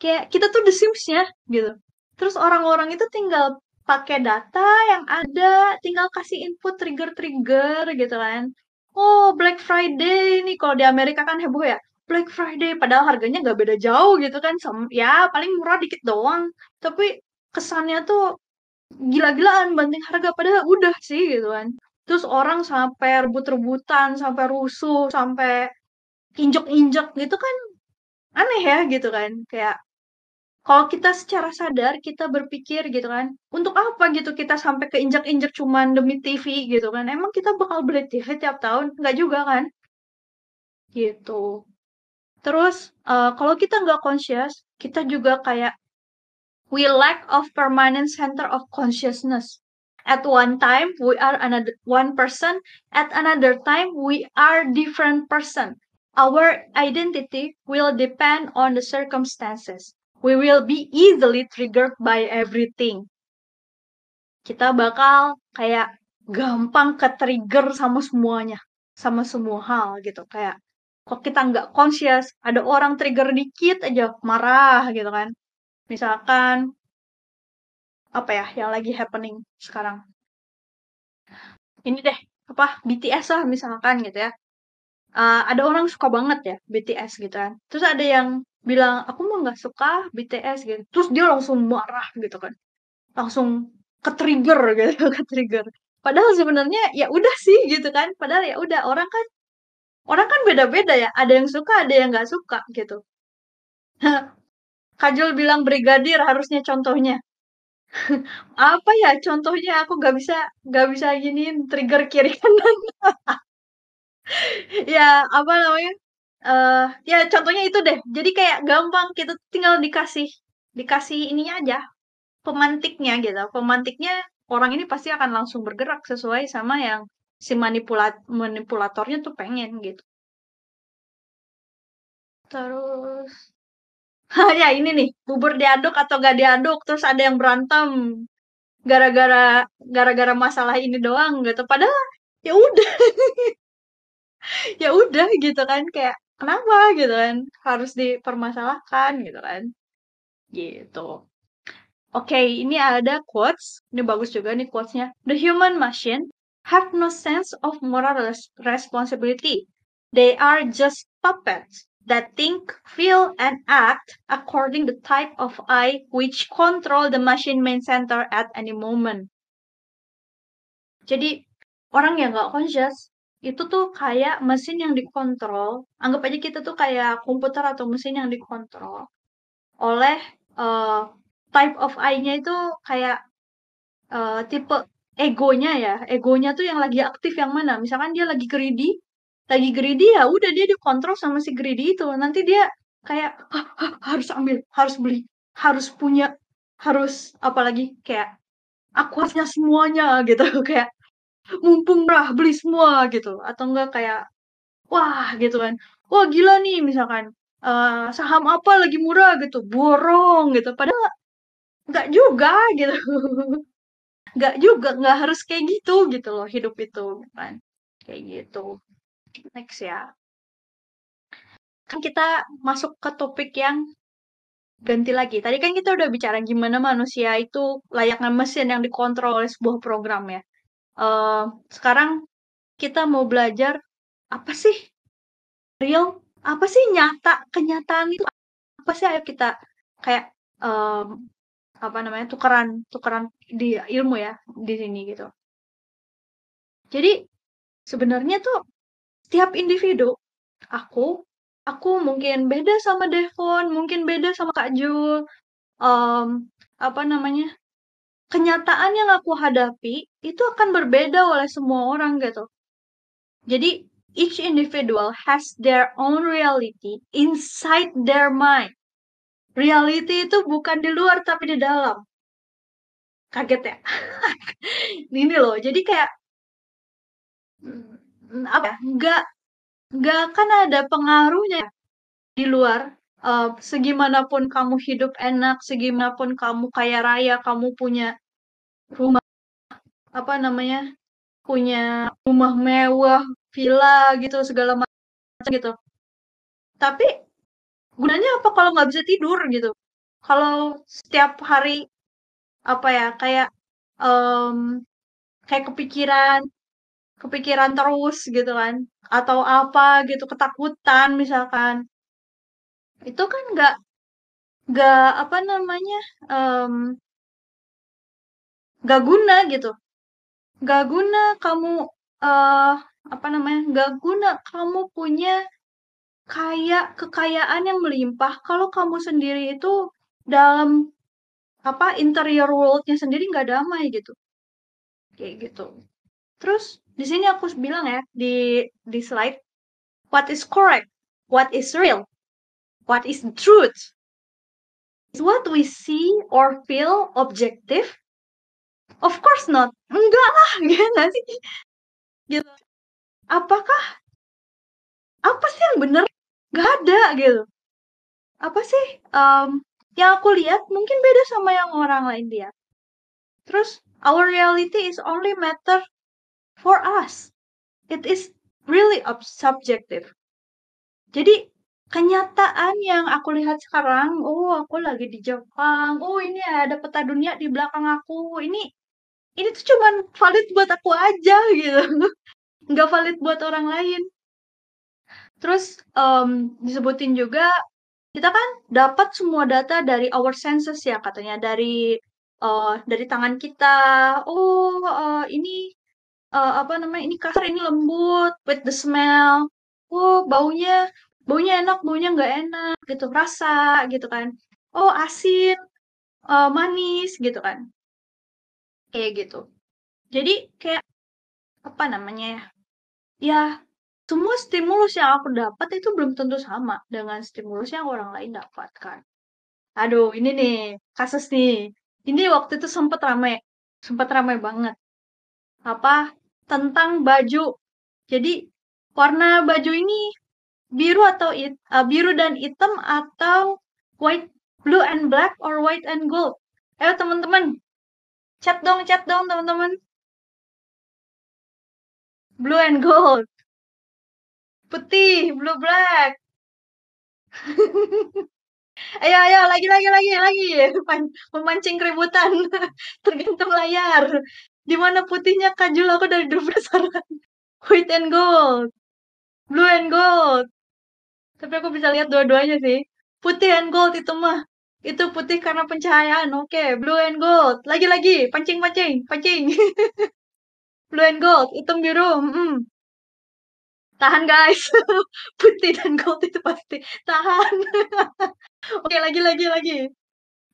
Kayak kita tuh The Sims-nya gitu. Terus orang-orang itu tinggal pakai data yang ada, tinggal kasih input trigger-trigger gitu kan. Oh, Black Friday nih kalau di Amerika kan heboh ya. Black Friday padahal harganya nggak beda jauh gitu kan. Sem ya paling murah dikit doang. Tapi kesannya tuh gila-gilaan banting harga padahal udah sih gitu kan. Terus orang sampai rebut-rebutan, sampai rusuh, sampai injek-injek gitu kan aneh ya gitu kan kayak kalau kita secara sadar kita berpikir gitu kan untuk apa gitu kita sampai keinjak-injak cuman demi TV gitu kan emang kita bakal beli TV tiap tahun nggak juga kan gitu terus uh, kalau kita nggak conscious kita juga kayak we lack of permanent center of consciousness at one time we are another one person at another time we are different person Our identity will depend on the circumstances. We will be easily triggered by everything. Kita bakal kayak gampang ke trigger sama semuanya, sama semua hal gitu. Kayak kok kita nggak conscious, ada orang trigger dikit aja marah gitu kan. Misalkan apa ya yang lagi happening sekarang. Ini deh, apa BTS lah misalkan gitu ya uh, ada orang suka banget ya BTS gitu kan. Terus ada yang bilang aku mau nggak suka BTS gitu. Terus dia langsung marah gitu kan. Langsung ke trigger gitu, ke trigger. Padahal sebenarnya ya udah sih gitu kan. Padahal ya udah orang kan orang kan beda-beda ya. Ada yang suka, ada yang nggak suka gitu. Kajol bilang brigadir harusnya contohnya. Apa ya contohnya aku nggak bisa nggak bisa gini trigger kiri kanan. Ya, apa namanya, uh, ya contohnya itu deh. Jadi kayak gampang, kita tinggal dikasih dikasih ininya aja, pemantiknya gitu. Pemantiknya orang ini pasti akan langsung bergerak sesuai sama yang si manipulat manipulatornya tuh pengen gitu. Terus ya ini nih, bubur diaduk atau gak diaduk, terus ada yang berantem gara-gara gara-gara masalah ini doang gitu. Padahal ya udah. ya udah gitu kan kayak kenapa gitu kan harus dipermasalahkan gitu kan gitu Oke, ini ada quotes. Ini bagus juga nih quotesnya. The human machine have no sense of moral res- responsibility. They are just puppets that think, feel, and act according the type of eye which control the machine main center at any moment. Jadi orang yang nggak conscious itu tuh kayak mesin yang dikontrol. Anggap aja kita tuh kayak komputer atau mesin yang dikontrol oleh uh, type of eye-nya itu kayak uh, tipe egonya ya. Egonya tuh yang lagi aktif yang mana? Misalkan dia lagi greedy, lagi greedy ya udah dia dikontrol sama si greedy itu. Nanti dia kayak "Hah, hah, harus ambil, harus beli, harus punya, harus apalagi kayak aku harusnya semuanya gitu. Kayak mumpung murah beli semua gitu. Atau enggak kayak wah gitu kan. Wah gila nih misalkan. Eh, saham apa lagi murah gitu. Borong gitu. Padahal nggak juga gitu nggak juga nggak harus kayak gitu gitu loh hidup itu kan. Kayak gitu. Next ya. Kan kita masuk ke topik yang ganti lagi. Tadi kan kita udah bicara gimana manusia itu layaknya mesin yang dikontrol oleh sebuah program ya. Eh, sekarang kita mau belajar apa sih? Real? Apa sih nyata? Kenyataan itu apa sih? Ayo kita kayak em, apa namanya tukeran tukeran di ilmu ya di sini gitu. Jadi sebenarnya tuh setiap individu aku aku mungkin beda sama Devon mungkin beda sama Kak Jul em, apa namanya kenyataan yang aku hadapi itu akan berbeda oleh semua orang gitu. Jadi each individual has their own reality inside their mind reality itu bukan di luar tapi di dalam. Kaget ya? Ini loh jadi kayak mm, apa ya? Nggak nggak akan ada pengaruhnya di luar Eh, segimanapun kamu hidup enak segimanapun kamu kaya raya kamu punya rumah apa namanya? Punya rumah mewah villa gitu segala macam gitu. Tapi gunanya apa kalau nggak bisa tidur gitu? Kalau setiap hari apa ya kayak em, kayak kepikiran kepikiran terus gitu kan atau apa gitu ketakutan misalkan. Itu kan nggak nggak apa namanya em, nggak guna gitu. Nggak guna kamu eh apa namanya nggak guna kamu punya kayak kekayaan yang melimpah. Kalau kamu sendiri itu dalam apa interior world-nya sendiri nggak damai gitu. Kayak gitu. Terus di sini aku bilang ya di di slide what is correct what is real what is the truth is what we see or feel objective? Of course not. Enggak lah gimana sih. Gitu. Apakah apa sih yang benar nggak ada gitu. Apa sih em, yang aku lihat mungkin beda sama yang orang lain lihat. Terus our reality is only matter for us. It is really subjective. Jadi kenyataan yang aku lihat sekarang oh aku lagi di Jepang. Oh ini ada peta dunia di belakang aku. Ini ini tuh cuman valid buat aku aja gitu. Nggak valid buat orang lain Terus em, disebutin juga kita kan dapat semua data dari our senses ya katanya dari eh, dari tangan kita. Oh, eh, ini eh, apa namanya? Ini kasar, ini lembut with the smell. Oh, baunya baunya enak, baunya nggak enak gitu. Rasa gitu kan. Oh, asin, eh, manis gitu kan. Kayak gitu. Jadi kayak apa namanya ya? Ya semua stimulus yang aku dapat itu belum tentu sama dengan stimulus yang orang lain dapatkan. Aduh, ini nih, kasus nih. Ini waktu itu sempat ramai, sempat ramai banget. Apa? Tentang baju. Jadi, warna baju ini biru atau it, uh, biru dan hitam atau white, blue and black or white and gold. Ayo teman-teman, chat dong, chat dong teman-teman. Blue and gold. Putih, blue black. Ayo ayo lagi lagi lagi lagi memancing keributan tergantung layar. Di mana putihnya kajul aku dari dulu penasaran. White and gold. Blue and gold. Tapi aku bisa lihat dua-duanya sih. Putih and gold itu mah. Itu putih karena pencahayaan. Oke, okay. blue and gold. Lagi-lagi, pancing-pancing, pancing. blue and gold, hitam biru. Hmm. Tahan guys. putih dan gold itu pasti. Tahan. Oke, okay, lagi lagi lagi.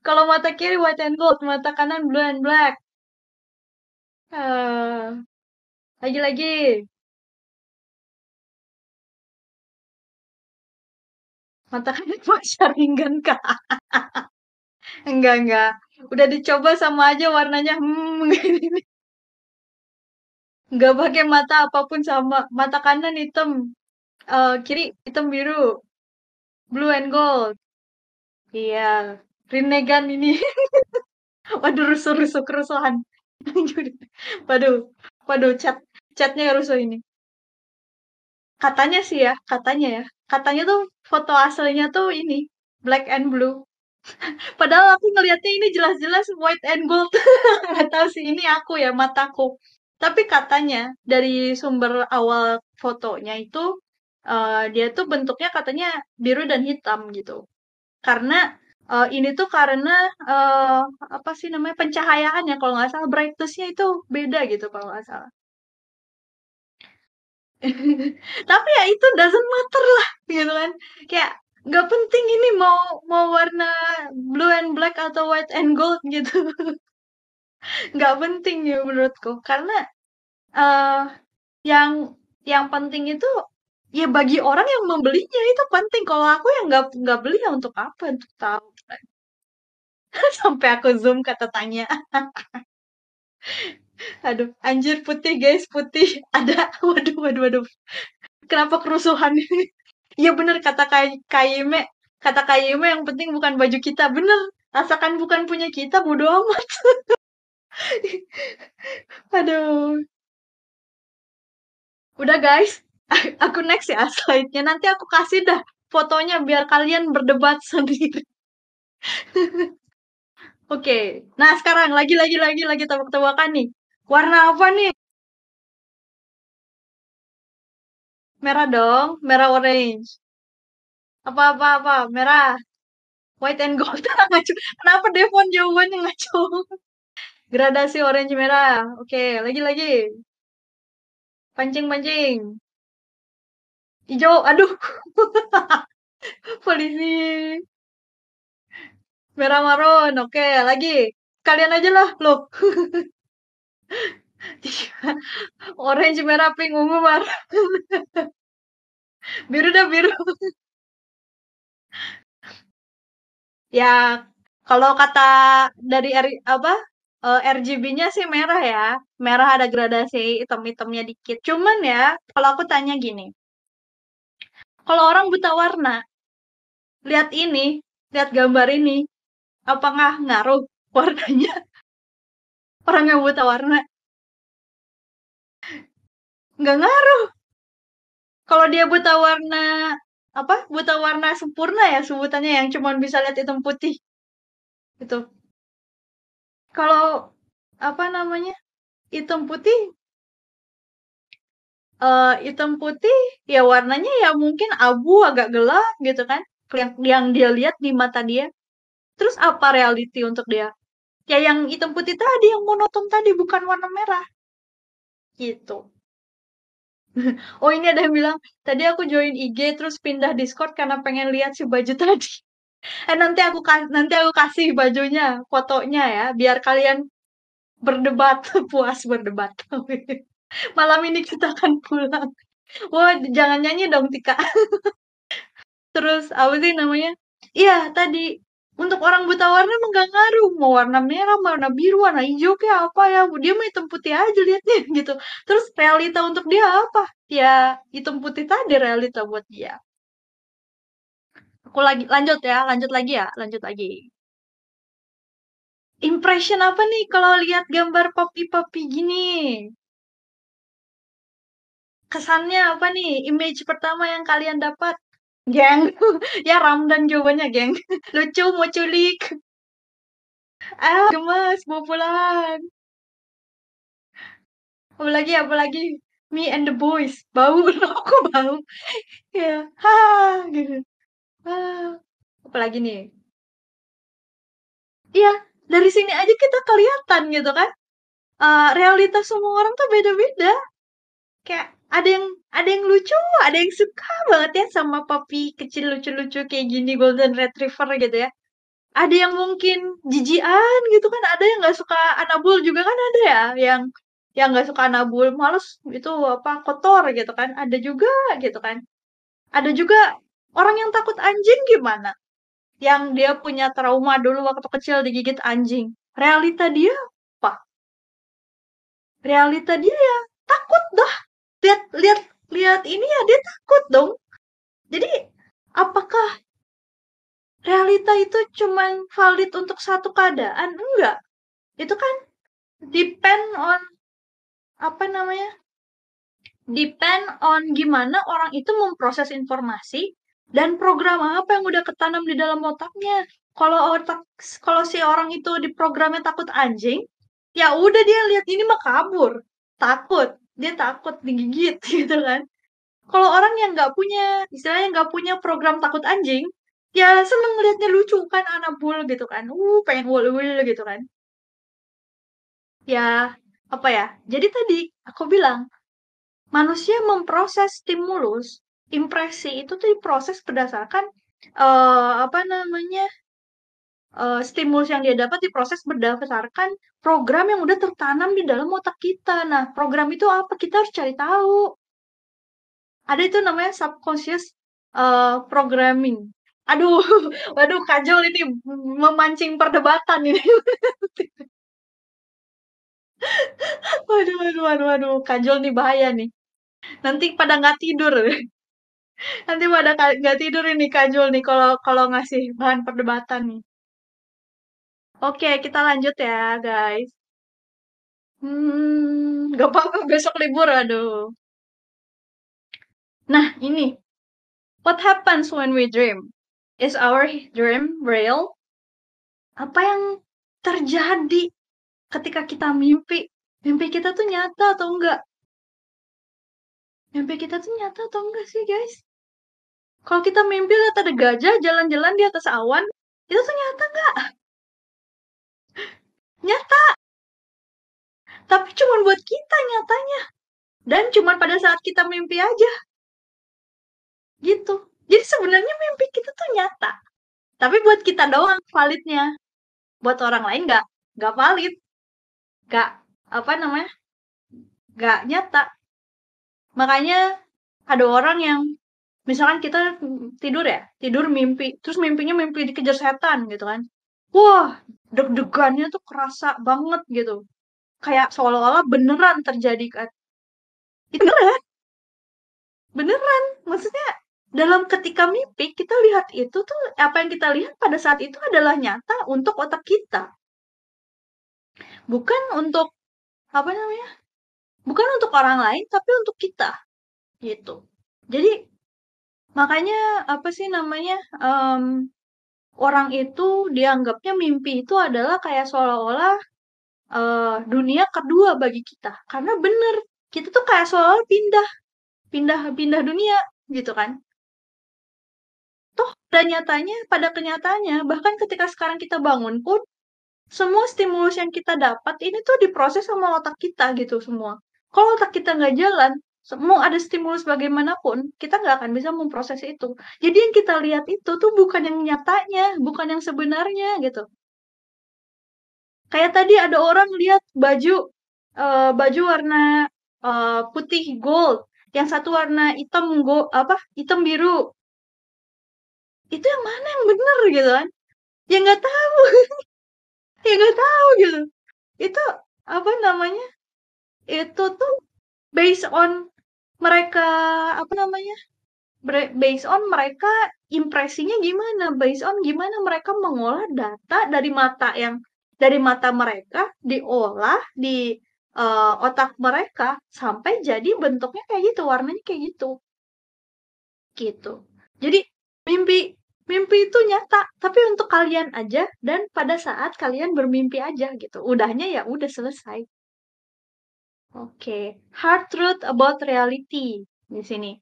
Kalau mata kiri white and gold, mata kanan blue and black. Uh, lagi-lagi. Mata kanan ringgan kak. enggak, enggak. Udah dicoba sama aja warnanya. Hmm, gini. Enggak pakai mata apa pun sama. Mata kanan hitam. Uh, kiri hitam biru. Blue and gold. Iya. Rinegan ini. Waduh, rusuh-rusuh kerusuhan. waduh, waduh, chat chatnya rusuh ini. Katanya sih ya, katanya ya. Katanya tuh foto aslinya tuh ini black and blue. Padahal aku ngelihatnya ini jelas-jelas white and gold. Gak tahu sih ini aku ya mataku. Tapi katanya dari sumber awal fotonya itu uh, dia tuh bentuknya katanya biru dan hitam gitu. Karena uh, ini tuh karena uh, apa sih namanya pencahayaan ya kalau nggak salah brightnessnya itu beda gitu kalau nggak salah. Tapi ya itu doesn't matter lah gitu kan. Kayak nggak penting ini mau mau warna blue and black atau white and gold gitu. nggak penting ya menurutku karena uh, yang yang penting itu ya bagi orang yang membelinya itu penting. Kalau aku yang nggak nggak beli ya untuk apa? Untuk tahu. Sampai aku zoom kata tanya. Aduh, anjir putih guys, putih. Ada, waduh, waduh, waduh. Kenapa kerusuhan ini? Iya bener kata Kayime, kata Kayime yang penting bukan baju kita. Bener, asalkan bukan punya kita, bodo amat. Aduh. Udah guys, aku next ya slide-nya. Nanti aku kasih dah fotonya biar kalian berdebat sendiri. Oke, okay. nah sekarang lagi lagi lagi lagi tebak-tebakan nih. Warna apa nih? Merah dong, merah orange. Apa apa apa, merah. White and gold. Kenapa Devon jawabannya ngaco? Gradasi orange merah. Oke, lagi lagi. Pancing pancing. Hijau, aduh. Polisi. Merah maron. Oke, lagi. Kalian aja lah, loh. Orange, merah, pink, ungu, merah. biru dah biru. ya, kalau kata dari apa uh, eh, RGB-nya sih merah ya. Merah ada gradasi hitam-hitamnya dikit. Cuman ya, kalau aku tanya gini. Kalau orang buta warna, lihat ini, lihat gambar ini, apakah ngaruh warnanya? Orang yang buta warna nggak ngaruh. Kalau dia buta warna apa? Buta warna sempurna ya sebutannya yang cuma bisa lihat hitam putih. Itu. Kalau apa namanya? Hitam putih uh, hitam putih ya warnanya ya mungkin abu agak gelap gitu kan yang yang dia lihat di mata dia terus apa reality untuk dia ya yang hitam putih tadi yang monoton tadi bukan warna merah gitu oh ini ada yang bilang, tadi aku join IG terus pindah Discord karena pengen lihat si baju tadi. Eh nanti aku nanti aku kasih bajunya, fotonya ya, biar kalian berdebat, puas berdebat. Malam ini kita akan pulang. Wah, jangan nyanyi dong Tika. terus apa sih namanya? Iya, tadi untuk orang buta warna emang gak ngaruh mau warna merah warna biru warna hijau kayak apa ya dia mah hitam putih aja liatnya gitu terus realita untuk dia apa ya hitam putih tadi realita buat dia aku lagi lanjut ya lanjut lagi ya lanjut lagi impression apa nih kalau lihat gambar papi-papi gini kesannya apa nih image pertama yang kalian dapat Geng, ya Ramdan jawabannya, geng. Lucu, mau culik. Ah, gemes, mau pulang. Apalagi, apalagi. Me and the boys. Bau, rokok bau. Ya, ha, gitu. Ah, apalagi nih? Iya, dari sini aja kita kelihatan gitu kan. Uh, realitas semua orang tuh beda-beda. Kayak ada yang ada yang lucu, ada yang suka banget ya sama papi kecil lucu-lucu kayak gini golden retriever gitu ya. Ada yang mungkin jijian gitu kan, ada yang nggak suka anabul juga kan ada ya, yang yang nggak suka anabul, males itu apa kotor gitu kan, ada juga gitu kan. Ada juga orang yang takut anjing gimana? Yang dia punya trauma dulu waktu kecil digigit anjing. Realita dia apa? Realita dia ya takut dah lihat lihat lihat ini ya dia takut dong jadi apakah realita itu cuma valid untuk satu keadaan enggak itu kan depend on apa namanya depend on gimana orang itu memproses informasi dan program apa yang udah ketanam di dalam otaknya kalau otak kalau si orang itu di programnya takut anjing ya udah dia lihat ini mah kabur takut dia takut digigit gitu kan. Kalau orang yang nggak punya, istilahnya nggak punya program takut anjing, ya seneng ngeliatnya lucu kan anak bul gitu kan. Uh, pengen wul-wul gitu kan. Ya, apa ya? Jadi tadi aku bilang, manusia memproses stimulus, impresi itu tuh diproses berdasarkan uh, apa namanya uh, stimulus yang dia dapat diproses berdasarkan program yang udah tertanam di dalam otak kita. Nah, program itu apa? Kita harus cari tahu. Ada itu namanya subconscious uh, programming. Aduh, waduh, kajol ini memancing perdebatan ini. waduh, waduh, waduh, waduh, kajol nih bahaya nih. Nanti pada nggak tidur. Nanti pada nggak tidur ini kajol nih kalau kalau ngasih bahan perdebatan nih. Oke, kita lanjut ya, guys. Hmm, gak apa-apa besok libur, aduh. Nah, ini. What happens when we dream? Is our dream real? Apa yang terjadi ketika kita mimpi? Mimpi kita tuh nyata atau enggak? Mimpi kita tuh nyata atau enggak sih, guys? Kalau kita mimpi lihat ada gajah jalan-jalan di atas awan, itu tuh nyata enggak? Nyata. Tapi cuma buat kita nyatanya. Dan cuma pada saat kita mimpi aja. Gitu. Jadi sebenarnya mimpi kita tuh nyata. Tapi buat kita doang validnya. Buat orang lain nggak nggak valid. Nggak apa namanya? Nggak nyata. Makanya ada orang yang misalkan kita tidur ya, tidur mimpi, terus mimpinya mimpi dikejar setan gitu kan. Wah, deg-degannya tuh kerasa banget gitu. Kayak seolah-olah beneran terjadi kan. Itu beneran. Beneran. Maksudnya dalam ketika mimpi kita lihat itu tuh apa yang kita lihat pada saat itu adalah nyata untuk otak kita. Bukan untuk apa namanya? Bukan untuk orang lain tapi untuk kita. Gitu. Jadi makanya apa sih namanya? Um, orang itu dianggapnya mimpi itu adalah kayak seolah-olah uh, dunia kedua bagi kita. Karena bener, kita tuh kayak seolah-olah pindah, pindah, pindah dunia gitu kan. Toh pada nyatanya, pada kenyataannya, bahkan ketika sekarang kita bangun pun, semua stimulus yang kita dapat ini tuh diproses sama otak kita gitu semua. Kalau otak kita nggak jalan, mau ada stimulus bagaimanapun, kita nggak akan bisa memproses itu. Jadi yang kita lihat itu tuh bukan yang nyatanya, bukan yang sebenarnya gitu. Kayak tadi ada orang lihat baju uh, baju warna uh, putih gold, yang satu warna hitam go apa hitam biru. Itu yang mana yang benar gitu kan? Ya nggak tahu, ya nggak tahu gitu. Itu apa namanya? Itu tuh based on mereka apa namanya based on mereka impresinya gimana based on gimana mereka mengolah data dari mata yang dari mata mereka diolah di uh, otak mereka sampai jadi bentuknya kayak gitu warnanya kayak gitu gitu jadi mimpi mimpi itu nyata, tapi untuk kalian aja dan pada saat kalian bermimpi aja gitu. Udahnya ya udah selesai. Oke, okay. hard truth about reality di sini.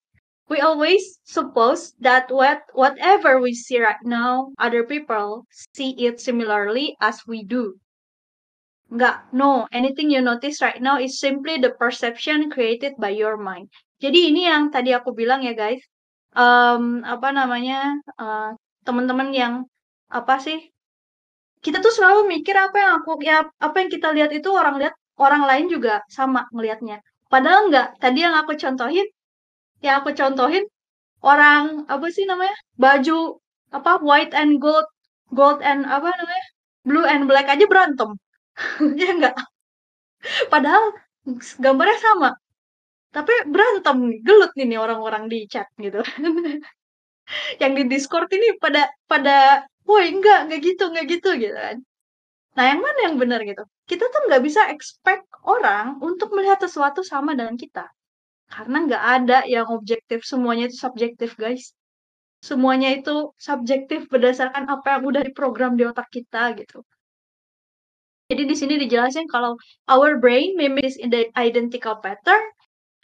We always suppose that what whatever we see right now, other people see it similarly as we do. Enggak, no. Anything you notice right now is simply the perception created by your mind. Jadi ini yang tadi aku bilang ya guys. Um, apa namanya uh, teman-teman yang apa sih? Kita tuh selalu mikir apa yang aku ya apa yang kita lihat itu orang lihat orang lain juga sama melihatnya. Padahal enggak. Tadi yang aku contohin, yang aku contohin orang apa sih namanya? Baju apa white and gold, gold and apa namanya? Blue and black aja berantem. Ya enggak padahal gambarnya sama. Tapi berantem gelut ini orang-orang di chat gitu. Yang di discord ini pada pada woi enggak enggak gitu enggak gitu gitu kan. Nah yang mana yang benar gitu kita tuh nggak bisa expect orang untuk melihat sesuatu sama dengan kita. Karena nggak ada yang objektif semuanya itu subjektif guys. Semuanya itu subjektif berdasarkan apa yang udah diprogram di otak kita gitu. Jadi di sini dijelasin kalau our brain mimics the identical pattern,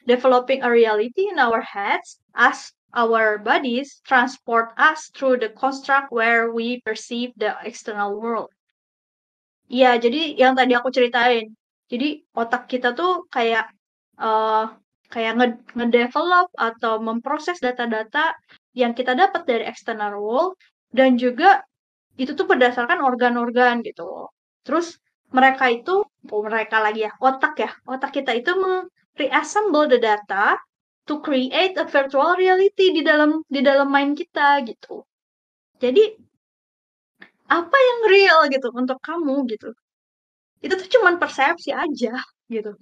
developing a reality in our heads as our bodies transport us through the construct where we perceive the external world. Iya, jadi yang tadi aku ceritain. Jadi otak kita tuh kayak uh, kayak ngedevelop atau memproses data-data yang kita dapat dari external world dan juga itu tuh berdasarkan organ-organ gitu. Terus mereka itu oh mereka lagi ya otak ya otak kita itu reassemble the data to create a virtual reality di dalam di dalam mind kita gitu jadi apa yang real gitu untuk kamu gitu. Itu tuh cuman persepsi aja gitu.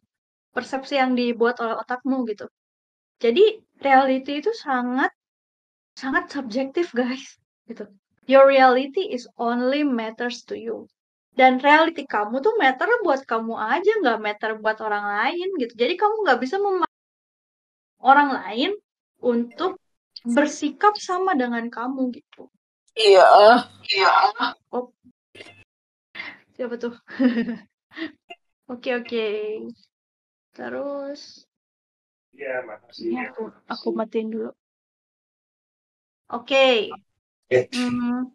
Persepsi yang dibuat oleh otakmu gitu. Jadi reality itu sangat sangat subjektif guys gitu. Your reality is only matters to you. Dan reality kamu tuh meter buat kamu aja, nggak meter buat orang lain gitu. Jadi kamu nggak bisa mem orang lain untuk bersikap sama dengan kamu gitu. Iya, iya. Oh. Siapa tuh? Oke oke. Terus. Iya, makasih. Ini aku aku matiin dulu. Oke. Okay. Hmm.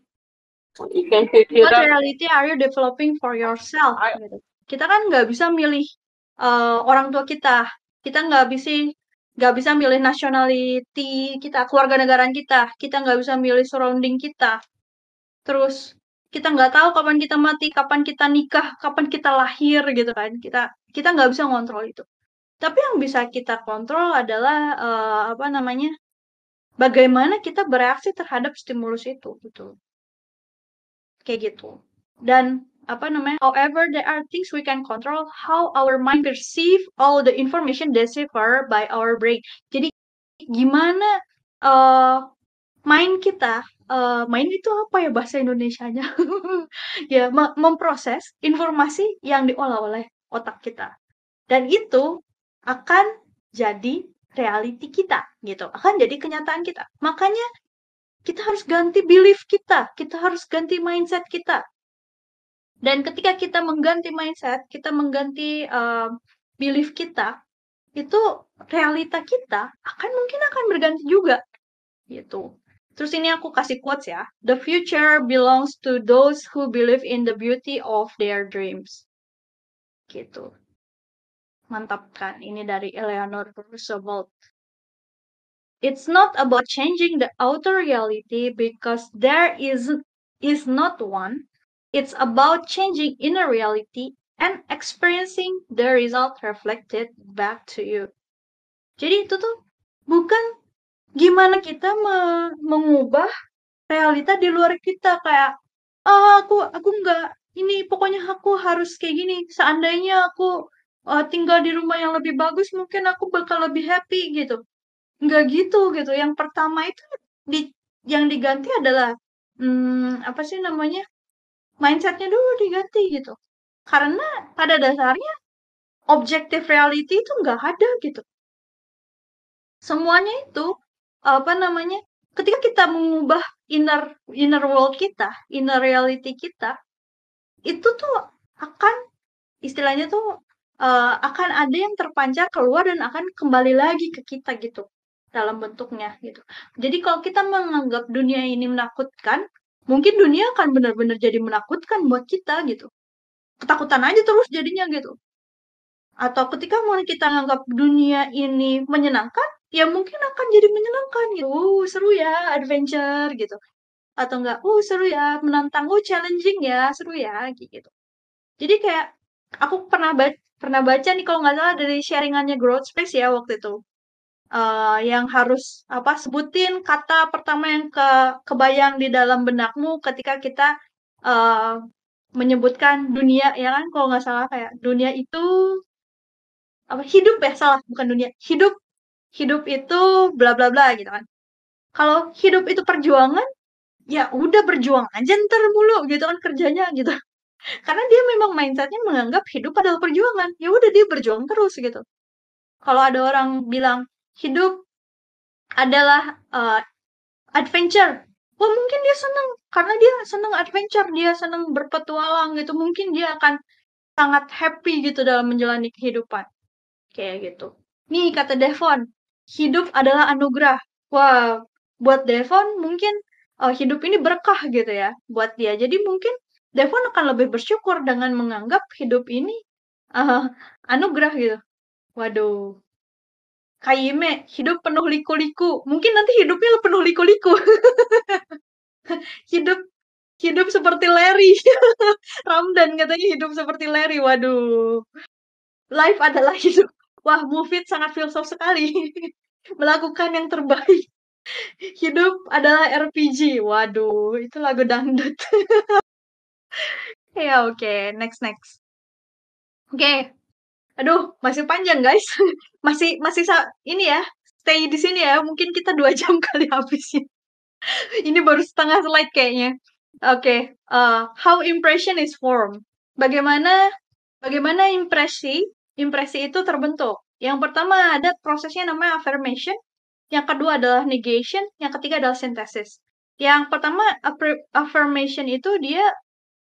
What reality are you developing for yourself? Gitu. Kita kan nggak bisa milih uh, orang tua kita. Kita nggak bisa nggak bisa milih nationality kita, keluarga negaraan kita. Kita nggak bisa milih surrounding kita. Terus kita nggak tahu kapan kita mati, kapan kita nikah, kapan kita lahir gitu kan. Kita kita nggak bisa ngontrol itu. Tapi yang bisa kita kontrol adalah uh, apa namanya? Bagaimana kita bereaksi terhadap stimulus itu gitu kayak gitu dan apa namanya however there are things we can control how our mind perceive all the information deciphered by our brain. Jadi gimana uh, mind kita uh, mind itu apa ya bahasa Indonesia-nya? Ya memproses informasi yang diolah oleh otak kita. Dan itu akan jadi reality kita gitu. Akan jadi kenyataan kita. Makanya kita harus ganti belief kita, kita harus ganti mindset kita. Dan ketika kita mengganti mindset, kita mengganti uh, belief kita, itu realita kita akan mungkin akan berganti juga. Gitu. Terus ini aku kasih quotes ya. The future belongs to those who believe in the beauty of their dreams. Gitu. Mantap kan? Ini dari Eleanor Roosevelt. It's not about changing the outer reality because there is is not one. It's about changing inner reality and experiencing the result reflected back to you. Jadi itu tuh bukan gimana kita me mengubah realita di luar kita kayak ah aku aku nggak ini pokoknya aku harus kayak gini seandainya aku uh, tinggal di rumah yang lebih bagus mungkin aku bakal lebih happy gitu Nggak gitu, gitu. Yang pertama itu di yang diganti adalah, hmm, apa sih namanya, mindsetnya dulu diganti gitu. Karena pada dasarnya objective reality itu nggak ada gitu. Semuanya itu, apa namanya, ketika kita mengubah inner inner world kita, inner reality kita, itu tuh akan istilahnya tuh uh, akan ada yang terpancar keluar dan akan kembali lagi ke kita gitu dalam bentuknya gitu. Jadi kalau kita menganggap dunia ini menakutkan, mungkin dunia akan benar-benar jadi menakutkan buat kita gitu. Ketakutan aja terus jadinya gitu. Atau ketika mau kita menganggap dunia ini menyenangkan, ya mungkin akan jadi menyenangkan gitu. Uh, seru ya, adventure gitu. Atau enggak, uh, seru ya, menantang, uh, challenging ya, seru ya, gitu. Jadi kayak aku pernah baca, pernah baca nih kalau nggak salah dari sharingannya Growth Space ya waktu itu. Uh, yang harus apa sebutin kata pertama yang ke kebayang di dalam benakmu ketika kita uh, menyebutkan dunia ya kan? Kalau nggak salah kayak dunia itu apa hidup ya? Salah bukan dunia. Hidup hidup itu bla bla bla gitu kan. Kalau hidup itu perjuangan ya udah berjuang aja ntar mulu gitu kan kerjanya gitu. Karena dia memang mindsetnya menganggap hidup adalah perjuangan. Ya udah dia berjuang terus gitu. Kalau ada orang bilang hidup adalah uh, adventure. Wah mungkin dia seneng. Karena dia seneng adventure dia seneng berpetualang gitu. Mungkin dia akan sangat happy gitu dalam menjalani kehidupan. Kayak gitu. Nih kata Devon hidup adalah anugerah. Wah buat Devon mungkin uh, hidup ini berkah gitu ya buat dia. Jadi mungkin Devon akan lebih bersyukur dengan menganggap hidup ini uh, anugerah gitu. Waduh. Kaime, hidup penuh liku-liku. Mungkin nanti hidupnya penuh liku-liku. hidup hidup seperti Larry. Ramdan katanya hidup seperti Larry. Waduh. Life adalah hidup. Wah, Mufid sangat filsuf sekali. Melakukan yang terbaik. Hidup adalah RPG. Waduh, itu lagu dangdut. Ya, oke. Next next. Oke. Aduh, masih panjang, guys. Masih masih ini ya, stay di sini ya, mungkin kita dua jam kali habisnya. Ini baru setengah slide kayaknya. Oke, uh, how impression is formed. Bagaimana bagaimana impresi impresi itu terbentuk. Yang pertama ada prosesnya namanya affirmation, yang kedua adalah negation, yang ketiga adalah synthesis. Yang pertama affirmation itu dia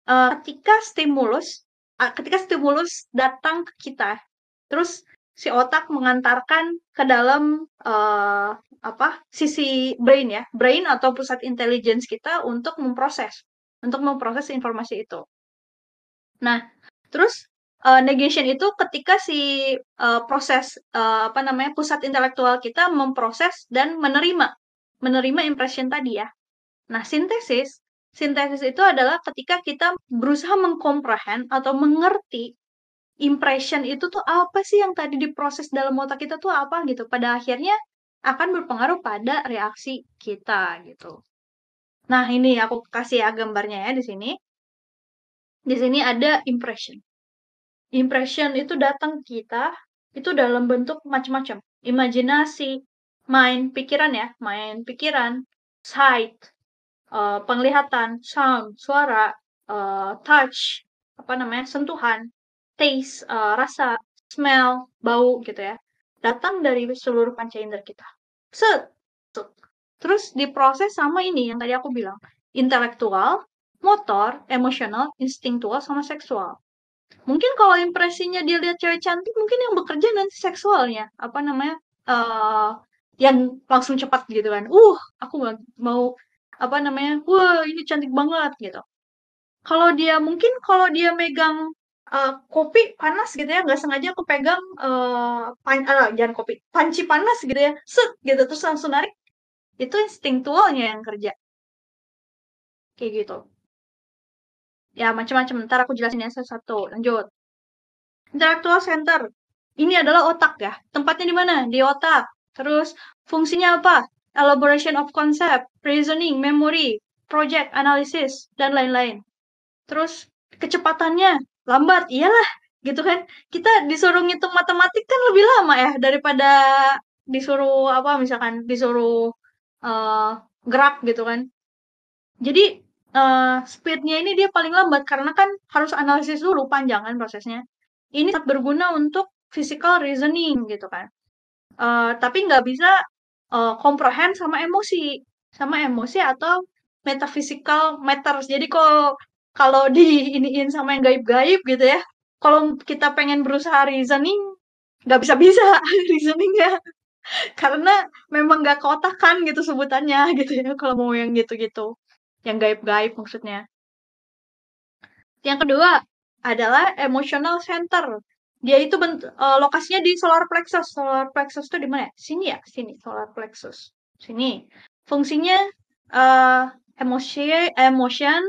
uh, ketika stimulus ketika stimulus datang ke kita, terus si otak mengantarkan ke dalam uh, apa sisi brain ya, brain atau pusat intelligence kita untuk memproses, untuk memproses informasi itu. Nah, terus uh, negation itu ketika si uh, proses uh, apa namanya pusat intelektual kita memproses dan menerima menerima impression tadi ya. Nah, sintesis Sintesis itu adalah ketika kita berusaha mengkomprehend atau mengerti impression itu tuh apa sih yang tadi diproses dalam otak kita tuh apa gitu. Pada akhirnya akan berpengaruh pada reaksi kita gitu. Nah, ini aku kasih ya gambarnya ya di sini. Di sini ada impression. Impression itu datang ke kita itu dalam bentuk macam-macam. Imajinasi, mind, pikiran ya, mind, pikiran, sight, uh, penglihatan, sound, suara, uh, touch, apa namanya, sentuhan, taste, uh, rasa, smell, bau gitu ya, datang dari seluruh panca indera kita. Set, set. Terus diproses sama ini yang tadi aku bilang, intelektual, motor, emosional, instinktual, sama seksual. Mungkin kalau impresinya dia lihat cewek cantik, mungkin yang bekerja nanti seksualnya, apa namanya, uh, yang langsung cepat gitu kan. Uh, aku mau apa namanya, wah ini cantik banget gitu. Kalau dia mungkin kalau dia megang uh, kopi panas gitu ya, nggak sengaja aku pegang uh, pan, uh, jangan kopi, panci panas gitu ya, set gitu terus langsung narik, itu instingtualnya yang kerja. Kayak gitu. Ya macam-macam. Ntar aku jelasin ya satu-satu. Lanjut. Intellectual center. Ini adalah otak ya. Tempatnya di mana? Di otak. Terus fungsinya apa? Elaboration of concept, reasoning, memory, project analysis, dan lain-lain. Terus kecepatannya lambat, iyalah gitu kan. Kita disuruh ngitung matematik kan lebih lama ya daripada disuruh apa misalkan disuruh uh, gerak gitu kan. Jadi uh, speednya ini dia paling lambat karena kan harus analisis dulu panjang kan prosesnya. Ini sangat berguna untuk physical reasoning gitu kan. Uh, tapi nggak bisa uh, comprehend sama emosi. sama emosi atau metaphysical matters. Jadi kalau kalau di iniin sama yang gaib-gaib gitu ya, kalau kita pengen berusaha reasoning, nggak bisa-bisa reasoningnya. Karena memang nggak kotakan gitu sebutannya gitu ya, kalau mau yang gitu-gitu. Yang gaib-gaib maksudnya. Yang kedua adalah emotional center. Dia itu bentuk, uh, lokasinya di solar plexus. Solar plexus itu di mana? Sini ya, sini solar plexus. Sini. Fungsinya uh, emosi, emotion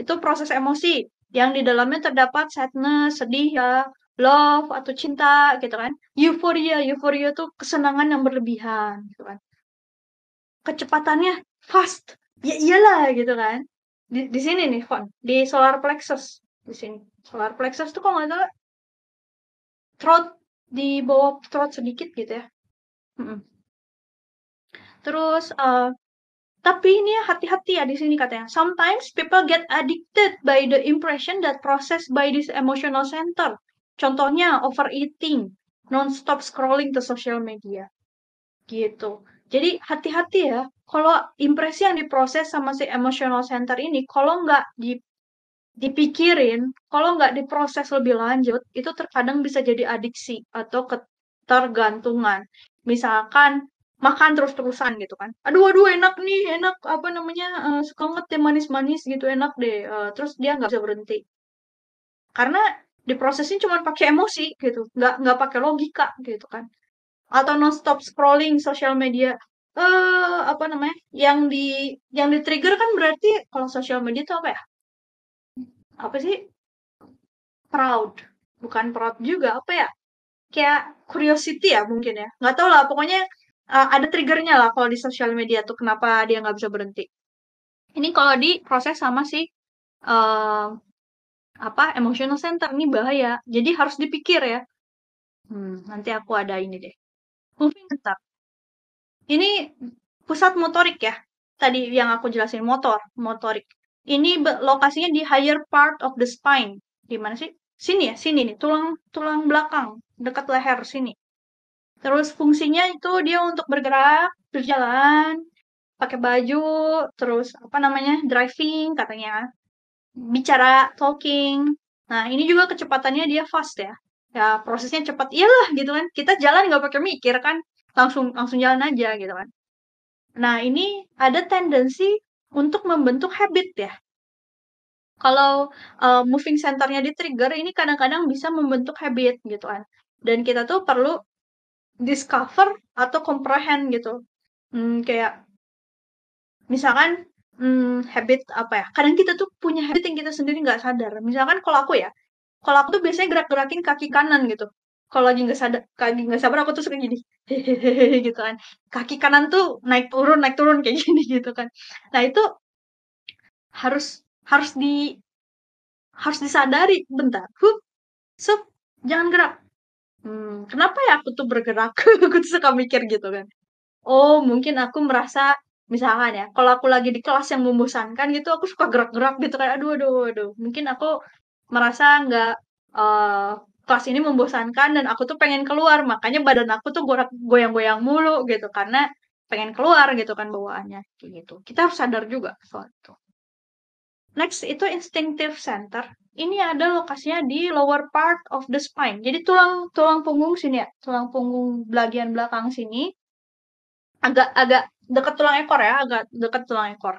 itu proses emosi yang di dalamnya terdapat sadness, sedih ya, love atau cinta gitu kan. Euphoria, euphoria itu kesenangan yang berlebihan gitu kan. Kecepatannya fast. Ya iyalah gitu kan. Di, di sini nih, Fon, di solar plexus di sini. Solar plexus tuh kok nggak salah throat di bawah throat sedikit gitu ya. Hmm. Terus uh, tapi ini ya hati-hati ya di sini katanya. Sometimes people get addicted by the impression that processed by this emotional center. Contohnya overeating, non-stop scrolling to social media. Gitu. Jadi hati-hati ya. Kalau impresi yang diproses sama si emotional center ini, kalau nggak di, dipikirin, kalau nggak diproses lebih lanjut, itu terkadang bisa jadi adiksi atau ketergantungan. Misalkan makan terus-terusan gitu kan. Aduh aduh enak nih, enak apa namanya uh, suka banget deh manis-manis gitu enak deh. Uh, terus dia nggak bisa berhenti. Karena diprosesnya cuma pakai emosi gitu, nggak nggak pakai logika gitu kan. Atau non-stop scrolling sosial media. Eh uh, apa namanya? Yang di yang di trigger kan berarti kalau sosial media itu apa ya? Apa sih? Proud. Bukan proud juga, apa ya? Kayak curiosity ya mungkin ya. Nggak tahu lah, pokoknya uh, ada triggernya lah kalau di sosial media tuh kenapa dia nggak bisa berhenti. Ini kalau diproses sama si uh, apa emotional center ini bahaya. Jadi harus dipikir ya. Hmm, nanti aku ada ini deh. Moving center. Ini pusat motorik ya. Tadi yang aku jelasin motor, motorik. Ini lokasinya di higher part of the spine. Di mana sih? Sini ya, sini nih, tulang tulang belakang, dekat leher sini. Terus fungsinya itu dia untuk bergerak, berjalan, pakai baju, terus apa namanya, driving katanya. Bicara, talking. Nah, ini juga kecepatannya dia fast ya. Ya, prosesnya cepat. Iyalah gitu kan. Kita jalan nggak pakai mikir kan. Langsung langsung jalan aja gitu kan. Nah, ini ada tendensi untuk membentuk habit ya. Kalau uh, moving centernya di trigger, ini kadang-kadang bisa membentuk habit gitu kan. Dan kita tuh perlu discover atau comprehend gitu. Hmm, kayak misalkan hmm, habit apa ya? Kadang kita tuh punya habit yang kita sendiri nggak sadar. Misalkan kalau aku ya, kalau aku tuh biasanya gerak-gerakin kaki kanan gitu. Kalau lagi nggak sadar, kaki nggak sabar aku tuh suka gini, hehehe gitu kan. Kaki kanan tuh naik turun, naik turun kayak gini gitu kan. Nah itu harus harus di harus disadari bentar. Hup, sup, jangan gerak Hmm, kenapa ya aku tuh bergerak? Aku tuh suka mikir gitu kan. Oh, mungkin aku merasa misalkan ya, kalau aku lagi di kelas yang membosankan gitu, aku suka gerak-gerak gitu kan. Aduh aduh aduh, mungkin aku merasa nggak uh, kelas ini membosankan dan aku tuh pengen keluar, makanya badan aku tuh goyang-goyang mulu gitu karena pengen keluar gitu kan bawaannya kayak gitu. Kita harus sadar juga soal itu. Next itu instinctive center. Ini ada lokasinya di lower part of the spine. Jadi tulang tulang punggung sini ya, tulang punggung bagian belakang sini agak agak dekat tulang ekor ya, agak dekat tulang ekor.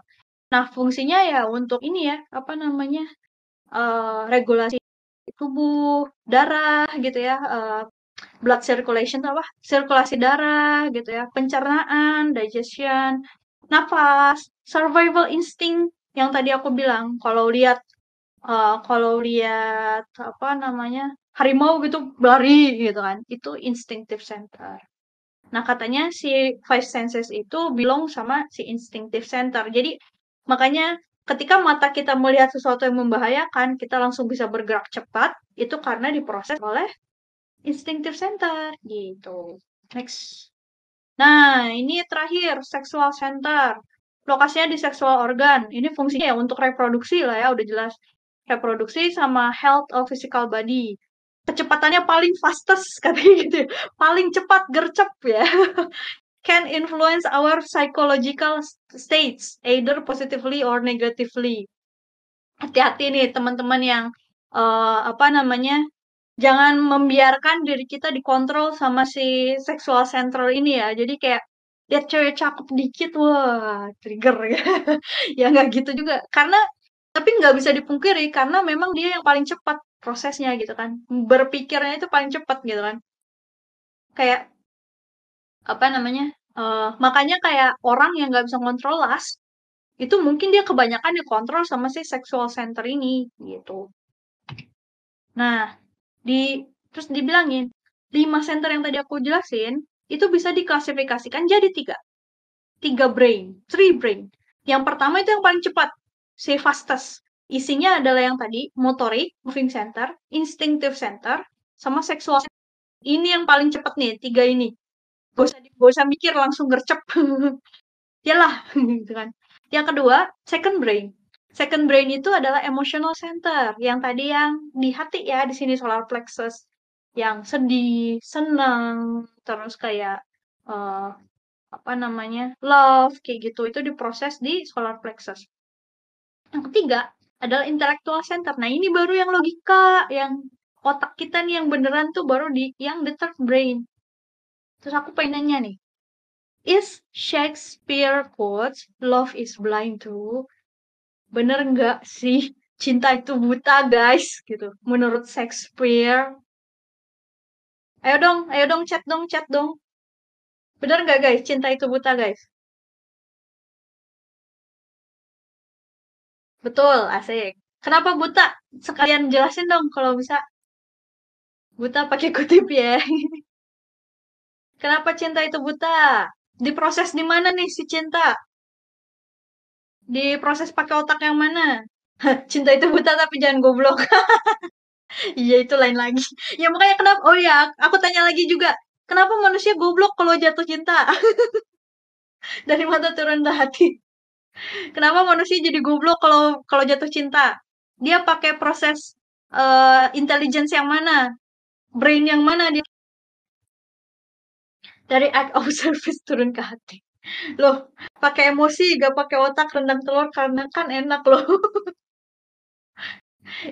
Nah, fungsinya ya untuk ini ya, apa namanya? Uh, regulasi tubuh, darah gitu ya, uh, blood circulation apa? Sirkulasi darah gitu ya, pencernaan, digestion, nafas, survival instinct yang tadi aku bilang. Kalau lihat uh, kalau lihat apa namanya harimau gitu lari gitu kan itu instinctive center. Nah katanya si five senses itu belong sama si instinctive center. Jadi makanya ketika mata kita melihat sesuatu yang membahayakan kita langsung bisa bergerak cepat itu karena diproses oleh instinctive center gitu next nah ini terakhir sexual center lokasinya di seksual organ. Ini fungsinya ya untuk reproduksi lah ya, udah jelas. Reproduksi sama health of physical body. Kecepatannya paling fastest katanya gitu. Ya. Paling cepat gercep ya. can influence our psychological states either positively or negatively. Hati-hati nih teman-teman yang uh, apa namanya jangan membiarkan diri kita dikontrol sama si sexual center ini ya. Jadi kayak lihat cewek cakep dikit, wah trigger ya. ya nggak gitu juga. Karena tapi nggak bisa dipungkiri karena memang dia yang paling cepat prosesnya gitu kan. Berpikirnya itu paling cepat gitu kan. Kayak apa namanya? Uh, makanya kayak orang yang nggak bisa kontrol las itu mungkin dia kebanyakan dikontrol sama si sexual center ini gitu. Nah, di terus dibilangin lima center yang tadi aku jelasin itu bisa diklasifikasikan jadi tiga. Tiga brain, three brain. Yang pertama itu yang paling cepat, si fastest. Isinya adalah yang tadi, motorik, moving center, instinctive center, sama seksual. Ini yang paling cepat nih, tiga ini. Gak usah, gak usah mikir, langsung gercep. Yalah, gitu kan. Yang kedua, second brain. Second brain itu adalah emotional center, yang tadi yang di hati ya, di sini solar plexus. Yang sedih, senang, terus kayak uh, apa namanya, love, kayak gitu. Itu diproses di solar plexus. Yang ketiga adalah intellectual center. Nah ini baru yang logika, yang otak kita nih yang beneran tuh baru di yang the third brain. Terus aku pengen nanya nih, is Shakespeare quotes love is blind too? Bener nggak sih cinta itu buta guys gitu menurut Shakespeare? Ayo dong, ayo dong chat dong, chat dong. Bener nggak guys cinta itu buta guys? Betul, asik. Kenapa buta? Sekalian jelasin dong kalau bisa. Buta pakai kutip ya. Kenapa cinta itu buta? Diproses di mana nih si cinta? Diproses pakai otak yang mana? cinta itu buta tapi jangan goblok. Iya itu lain lagi. Ya makanya kenapa? Oh ya, aku tanya lagi juga. Kenapa manusia goblok kalau jatuh cinta? Dari mata turun ke hati. Kenapa manusia jadi goblok kalau kalau jatuh cinta? Dia pakai proses uh, intelligence yang mana? Brain yang mana dia? Dari act of service turun ke hati. Loh, pakai emosi gak pakai otak rendang telur karena kan enak loh.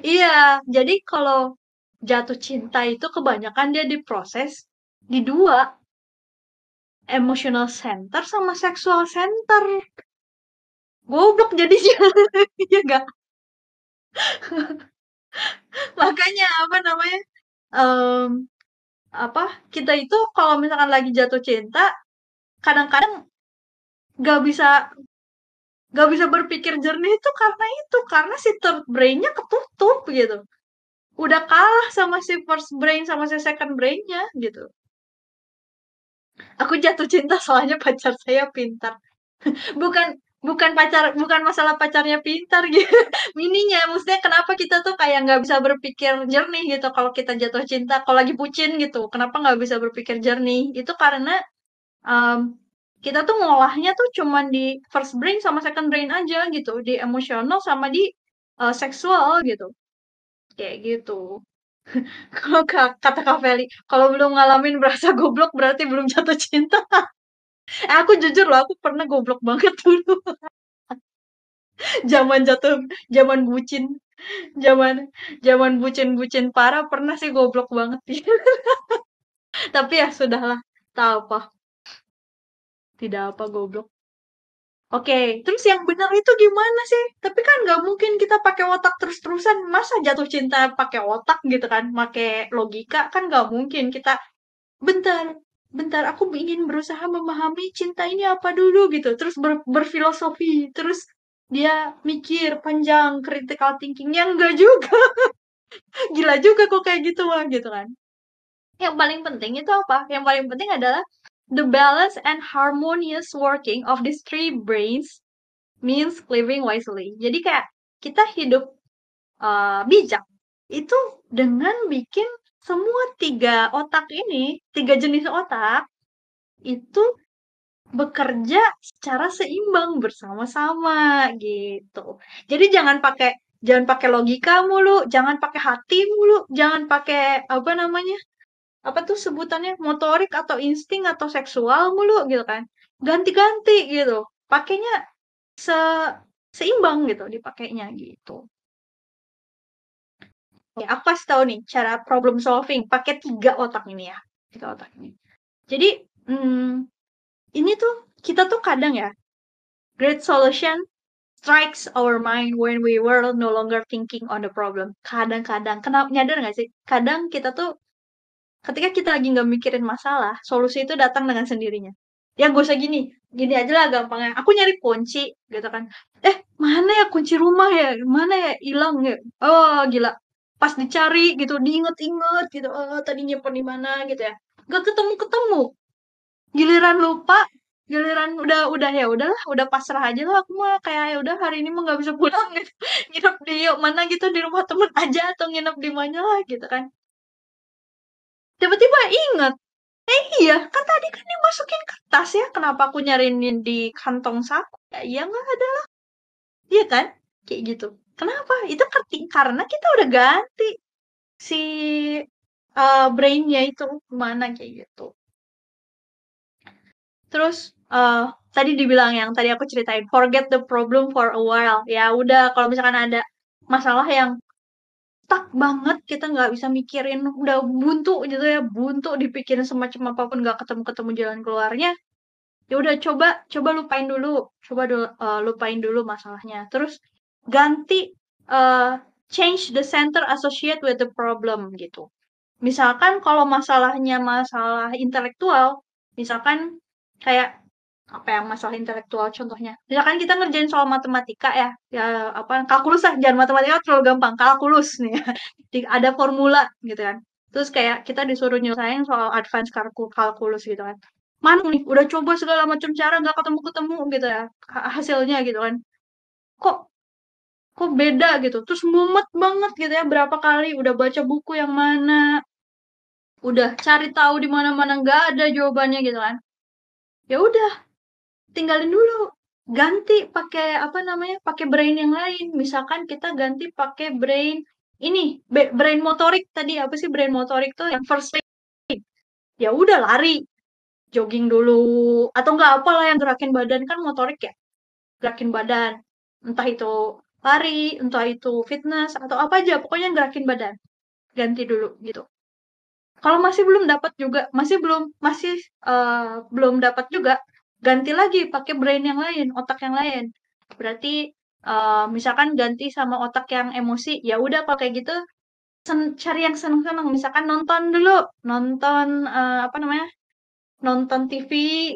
iya, jadi kalau jatuh cinta itu kebanyakan dia diproses di dua emotional center sama sexual center goblok jadinya ya enggak makanya apa namanya um, apa kita itu kalau misalkan lagi jatuh cinta kadang-kadang gak bisa gak bisa berpikir jernih itu karena itu karena si third brainnya ketutup gitu. Udah kalah sama si first brain sama si second brainnya gitu. Aku jatuh cinta soalnya pacar saya pintar. Bukan bukan pacar bukan masalah pacarnya pintar gitu. Mininya maksudnya kenapa kita tuh kayak nggak bisa berpikir jernih gitu kalau kita jatuh cinta kalau lagi pucin gitu. Kenapa nggak bisa berpikir jernih? Itu karena um, kita tuh ngolahnya tuh cuman di first brain sama second brain aja gitu. Di emosional sama di uh, seksual gitu. Kayak gitu. Kalau kata Kak Feli kalau belum ngalamin berasa goblok berarti belum jatuh cinta Eh, aku jujur loh, aku pernah goblok banget dulu. zaman jatuh, zaman bucin, zaman zaman bucin-bucin parah pernah sih goblok banget. Tapi ya sudahlah, tak apa. Tidak apa goblok. Oke, terus yang benar itu gimana sih? Tapi kan nggak mungkin kita pakai otak terus-terusan. Masa jatuh cinta pakai otak gitu kan? Pakai logika kan nggak mungkin kita. Bentar, bentar aku ingin berusaha memahami cinta ini apa dulu gitu. Terus ber, berfilosofi. Terus dia mikir panjang critical thinkingnya. Enggak juga. Gila juga kok kayak gitu mah gitu kan. Yang paling penting itu apa? Yang paling penting adalah the balance and harmonious working of these three brains means living wisely. Jadi kayak kita hidup uh, bijak. Itu dengan bikin semua tiga otak ini, tiga jenis otak, itu bekerja secara seimbang bersama-sama gitu. Jadi jangan pakai jangan pakai logika mulu, jangan pakai hati mulu, jangan pakai apa namanya? apa tuh sebutannya motorik atau insting atau seksual mulu gitu kan ganti-ganti gitu pakainya se seimbang gitu dipakainya gitu ya aku kasih tahu nih cara problem solving pakai tiga otak ini ya tiga otak ini jadi hmm, ini tuh kita tuh kadang ya great solution strikes our mind when we were no longer thinking on the problem kadang-kadang kenapa nyadar nggak sih kadang kita tuh ketika kita lagi nggak mikirin masalah, solusi itu datang dengan sendirinya. Ya gak usah gini, gini aja lah gampangnya. Aku nyari kunci, gitu kan. Eh, mana ya kunci rumah ya? Mana ya hilang ya? Oh, gila. Pas dicari gitu, diinget-inget gitu. Oh, tadi nyimpen di mana gitu ya. Gak ketemu-ketemu. Giliran lupa, giliran udah udah ya udahlah, udah pasrah aja lah aku mah kayak ya udah hari ini mah nggak bisa pulang gitu. nginep di mana gitu di rumah temen aja atau nginep di mana lah gitu kan tiba-tiba inget eh iya kan tadi kan dimasukin ke tas ya kenapa aku nyarinin di kantong saku ya iya nggak ada lah iya kan kayak gitu kenapa? Itu karena kita udah ganti si uh, brainnya itu mana kayak gitu. Terus uh, tadi dibilang yang tadi aku ceritain forget the problem for a while. Ya udah kalau misalkan ada masalah yang stuck banget kita nggak bisa mikirin udah buntu gitu ya buntu dipikirin semacam apa pun nggak ketemu ketemu jalan keluarnya ya udah coba coba lupain dulu coba dulu, uh, lupain dulu masalahnya. Terus ganti uh, change the center associate with the problem gitu. Misalkan kalau masalahnya masalah intelektual misalkan kayak apa yang masalah intelektual contohnya. Misalkan kita ngerjain soal matematika ya ya apa kalkulus lah jangan matematika terlalu gampang kalkulus nih ya. ada formula gitu kan. Terus kayak kita disuruh nyelesain soal advance kalkulus gitu kan. Mana nih udah coba segala macam cara nggak ketemu ketemu gitu ya hasilnya gitu kan. Kok kok beda gitu. Terus mumet banget gitu ya berapa kali udah baca buku yang mana. Udah cari tahu di mana mana nggak ada jawabannya gitu kan. Ya udah tinggalin dulu. Ganti pakai apa namanya pakai brain yang lain. Misalkan kita ganti pakai brain ini brain motorik. Tadi apa sih brain motorik tuh yang first thing ya udah lari. Jogging dulu. Atau enggak apalah yang gerakin badan. Kan motorik ya? Gerakin badan. Entah itu lari entah itu fitness atau apa aja pokoknya gerakin badan ganti dulu gitu kalau masih belum dapat juga masih belum masih uh, belum dapat juga ganti lagi pakai brain yang lain, otak yang lain. Berarti uh, misalkan ganti sama otak yang emosi, ya udah kalau kayak gitu cari yang seneng-seneng. Misalkan nonton dulu, nonton uh, apa namanya? Nonton TV,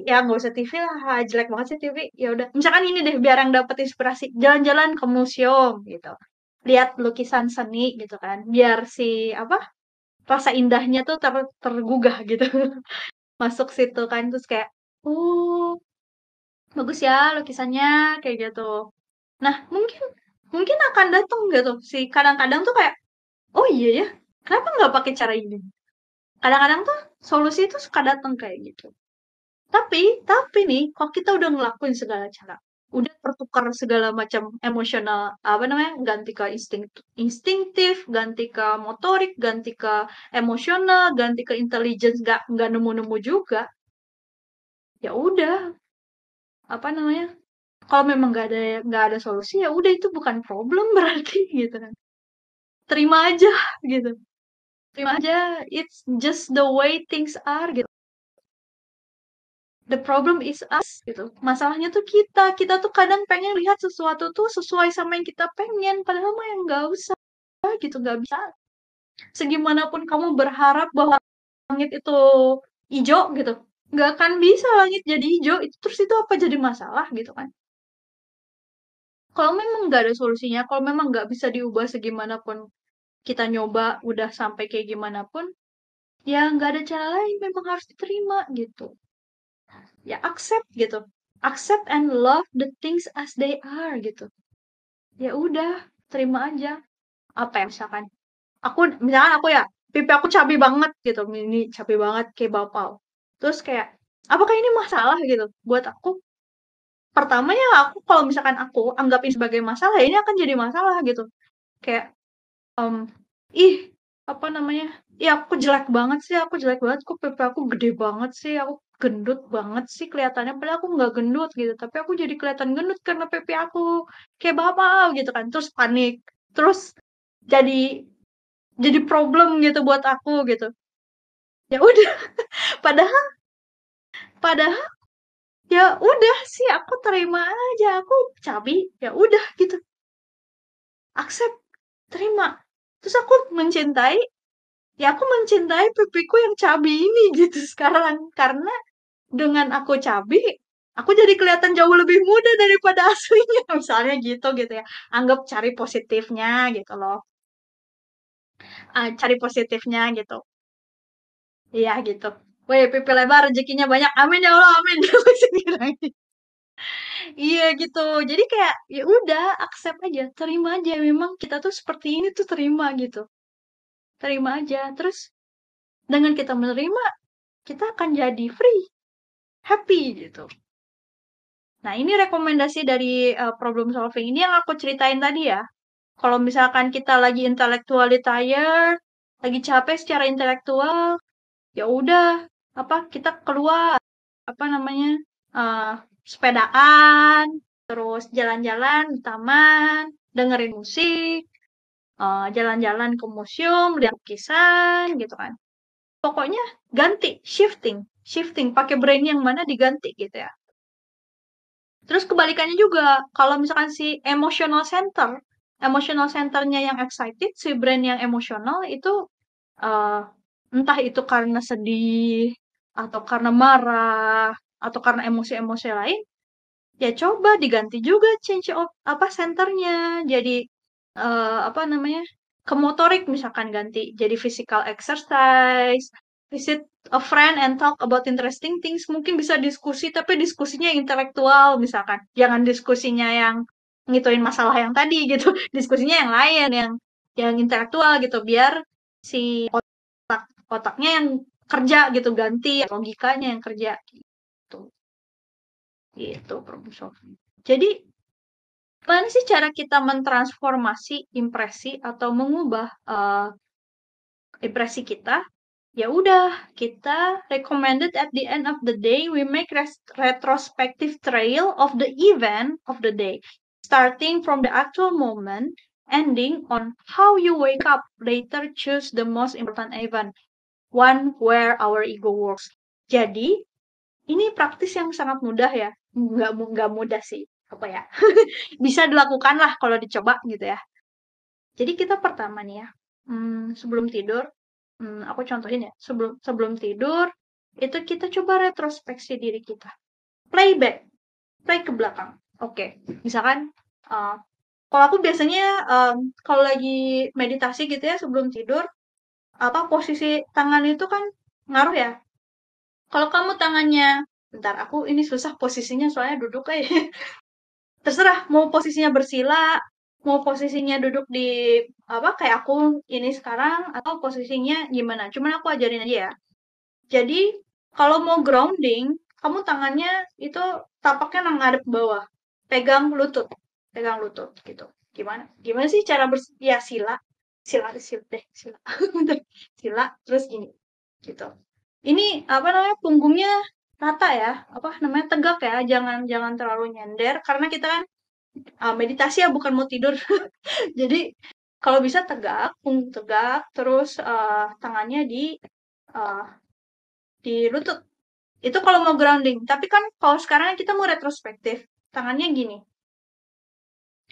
ya nggak usah TV lah, jelek banget sih TV. Ya udah, misalkan ini deh biar yang dapat inspirasi, jalan-jalan ke museum gitu. Lihat lukisan seni gitu kan, biar si apa? rasa indahnya tuh ter tergugah gitu. Masuk situ kan terus kayak Oh, bagus ya lukisannya, kayak gitu. Nah, mungkin mungkin akan datang gitu si kadang-kadang tuh kayak, "Oh iya ya, kenapa nggak pakai cara ini?" Kadang-kadang tuh solusi itu suka datang kayak gitu. Tapi tapi nih, kalau kita udah ngelakuin segala cara, udah tertukar segala macam emosional, apa namanya, ganti ke insting instinktif, ganti ke motorik, ganti ke emosional, ganti ke intelligence, nggak nggak nemu-nemu juga ya udah. Apa namanya kalau memang nggak ada nggak ada solusi ya udah itu bukan problem berarti gitu kan. Terima aja gitu terima aja it's just the way things are gitu. The problem is us gitu. Masalahnya tuh kita kita tuh kadang pengen lihat sesuatu tuh sesuai sama yang kita pengen padahal mah yang nggak usah gitu nggak bisa. Segimanapun kamu berharap bahwa langit itu hijau gitu nggak akan bisa langit jadi hijau itu terus itu apa jadi masalah gitu kan? Kalau memang nggak ada solusinya kalau memang nggak bisa diubah segimanapun kita nyoba udah sampai kayak gimana pun ya nggak ada cara lain memang harus diterima gitu. Ya accept gitu. Accept and love the things as they are gitu. Ya udah terima aja. Apa ya misalkan aku misalkan aku ya pipi aku cabai banget gitu. Ini cabai banget kayak bapau. Terus kayak, apakah ini masalah? Gitu. Buat aku? Pertamanya aku kalau misalkan aku anggapin sebagai masalah, ini akan jadi masalah gitu. Kayak, um, ih, apa namanya, Iya aku jelek banget sih, aku jelek banget, kok PP aku gede banget sih, aku gendut banget sih kelihatannya, padahal aku nggak gendut gitu, tapi aku jadi kelihatan gendut karena PP aku kayak bapak gitu kan, terus panik, terus jadi jadi problem gitu buat aku gitu. Ya udah, padahal padahal ya udah sih aku terima aja, aku cabi, ya udah gitu. Accept, terima. Terus aku mencintai ya aku mencintai pipiku yang cabi ini gitu sekarang. Karena dengan aku cabi aku jadi kelihatan jauh lebih muda daripada aslinya. Misalnya gitu gitu ya. Anggap cari positifnya gitu loh. Uh, cari positifnya gitu. Iya gitu. Wih, pipi lebar rezekinya banyak. Amin ya Allah amin iya gitu. Jadi kayak ya udah accept aja terima aja. Memang kita tuh seperti ini tuh terima gitu. Terima aja. Terus dengan kita menerima kita akan jadi free happy gitu. Nah ini rekomendasi dari uh, problem solving ini yang aku ceritain tadi ya. Kalau misalkan kita lagi intellectually tired lagi capek secara intelektual ya udah apa kita keluar apa namanya uh, sepedaan terus jalan-jalan di taman dengerin musik jalan jalan-jalan ke museum, lihat lukisan gitu kan. Pokoknya ganti, shifting, shifting, pakai brain yang mana diganti gitu ya. Terus kebalikannya juga, kalau misalkan si emotional center, emotional centernya yang excited, si brain yang emosional itu uh, entah itu karena sedih atau karena marah atau karena emosi-emosi lain, ya coba diganti juga change of apa centernya. Jadi uh, apa namanya ke motorik misalkan ganti. Jadi physical exercise visit a friend and talk about interesting things. Mungkin bisa diskusi tapi diskusinya intelektual misalkan. Jangan diskusinya yang ngituin masalah yang tadi gitu. Diskusinya yang lain yang yang intelektual gitu. Biar si otak otaknya yang kerja gitu ganti logikanya yang kerja gitu solving jadi Gimana sih cara kita mentransformasi impresi atau mengubah uh, impresi kita? Ya udah, kita recommended at the end of the day we make retrospective trail of the event of the day, starting from the actual moment, ending on how you wake up later choose the most important event, one where our ego works. Jadi, ini praktis yang sangat mudah ya. Nggak, nggak mudah sih. Apa ya? Bisa dilakukan lah kalau dicoba gitu ya. Jadi kita pertama nih ya hmm, sebelum tidur hmm, aku contohin ya. Sebelum sebelum tidur itu kita coba retrospeksi diri kita. Playback. Play ke belakang. Oke. Okay. misalkan uh, kalau aku biasanya um, kalau lagi meditasi gitu ya sebelum tidur apa posisi tangan itu kan ngaruh ya kalau kamu tangannya bentar aku ini susah posisinya soalnya duduk kayak terserah mau posisinya bersila mau posisinya duduk di apa kayak aku ini sekarang atau posisinya gimana. Cuman aku ajarin aja ya. Jadi kalau mau grounding kamu tangannya itu tapaknya ngadep bawah. Pegang lutut pegang lutut gitu. Gimana gimana sih cara bers ya sila. Sila sila deh sila. Sila terus gini gitu ini apa namanya punggungnya rata ya, apa namanya, tegak ya, jangan jangan terlalu nyender karena kita kan uh, meditasi ya bukan mau tidur. Jadi kalau bisa tegak, punggung tegak, terus uh, tangannya di uh, di lutut. Itu kalau mau grounding. Tapi kan kalau sekarang kita mau retrospektif, tangannya gini.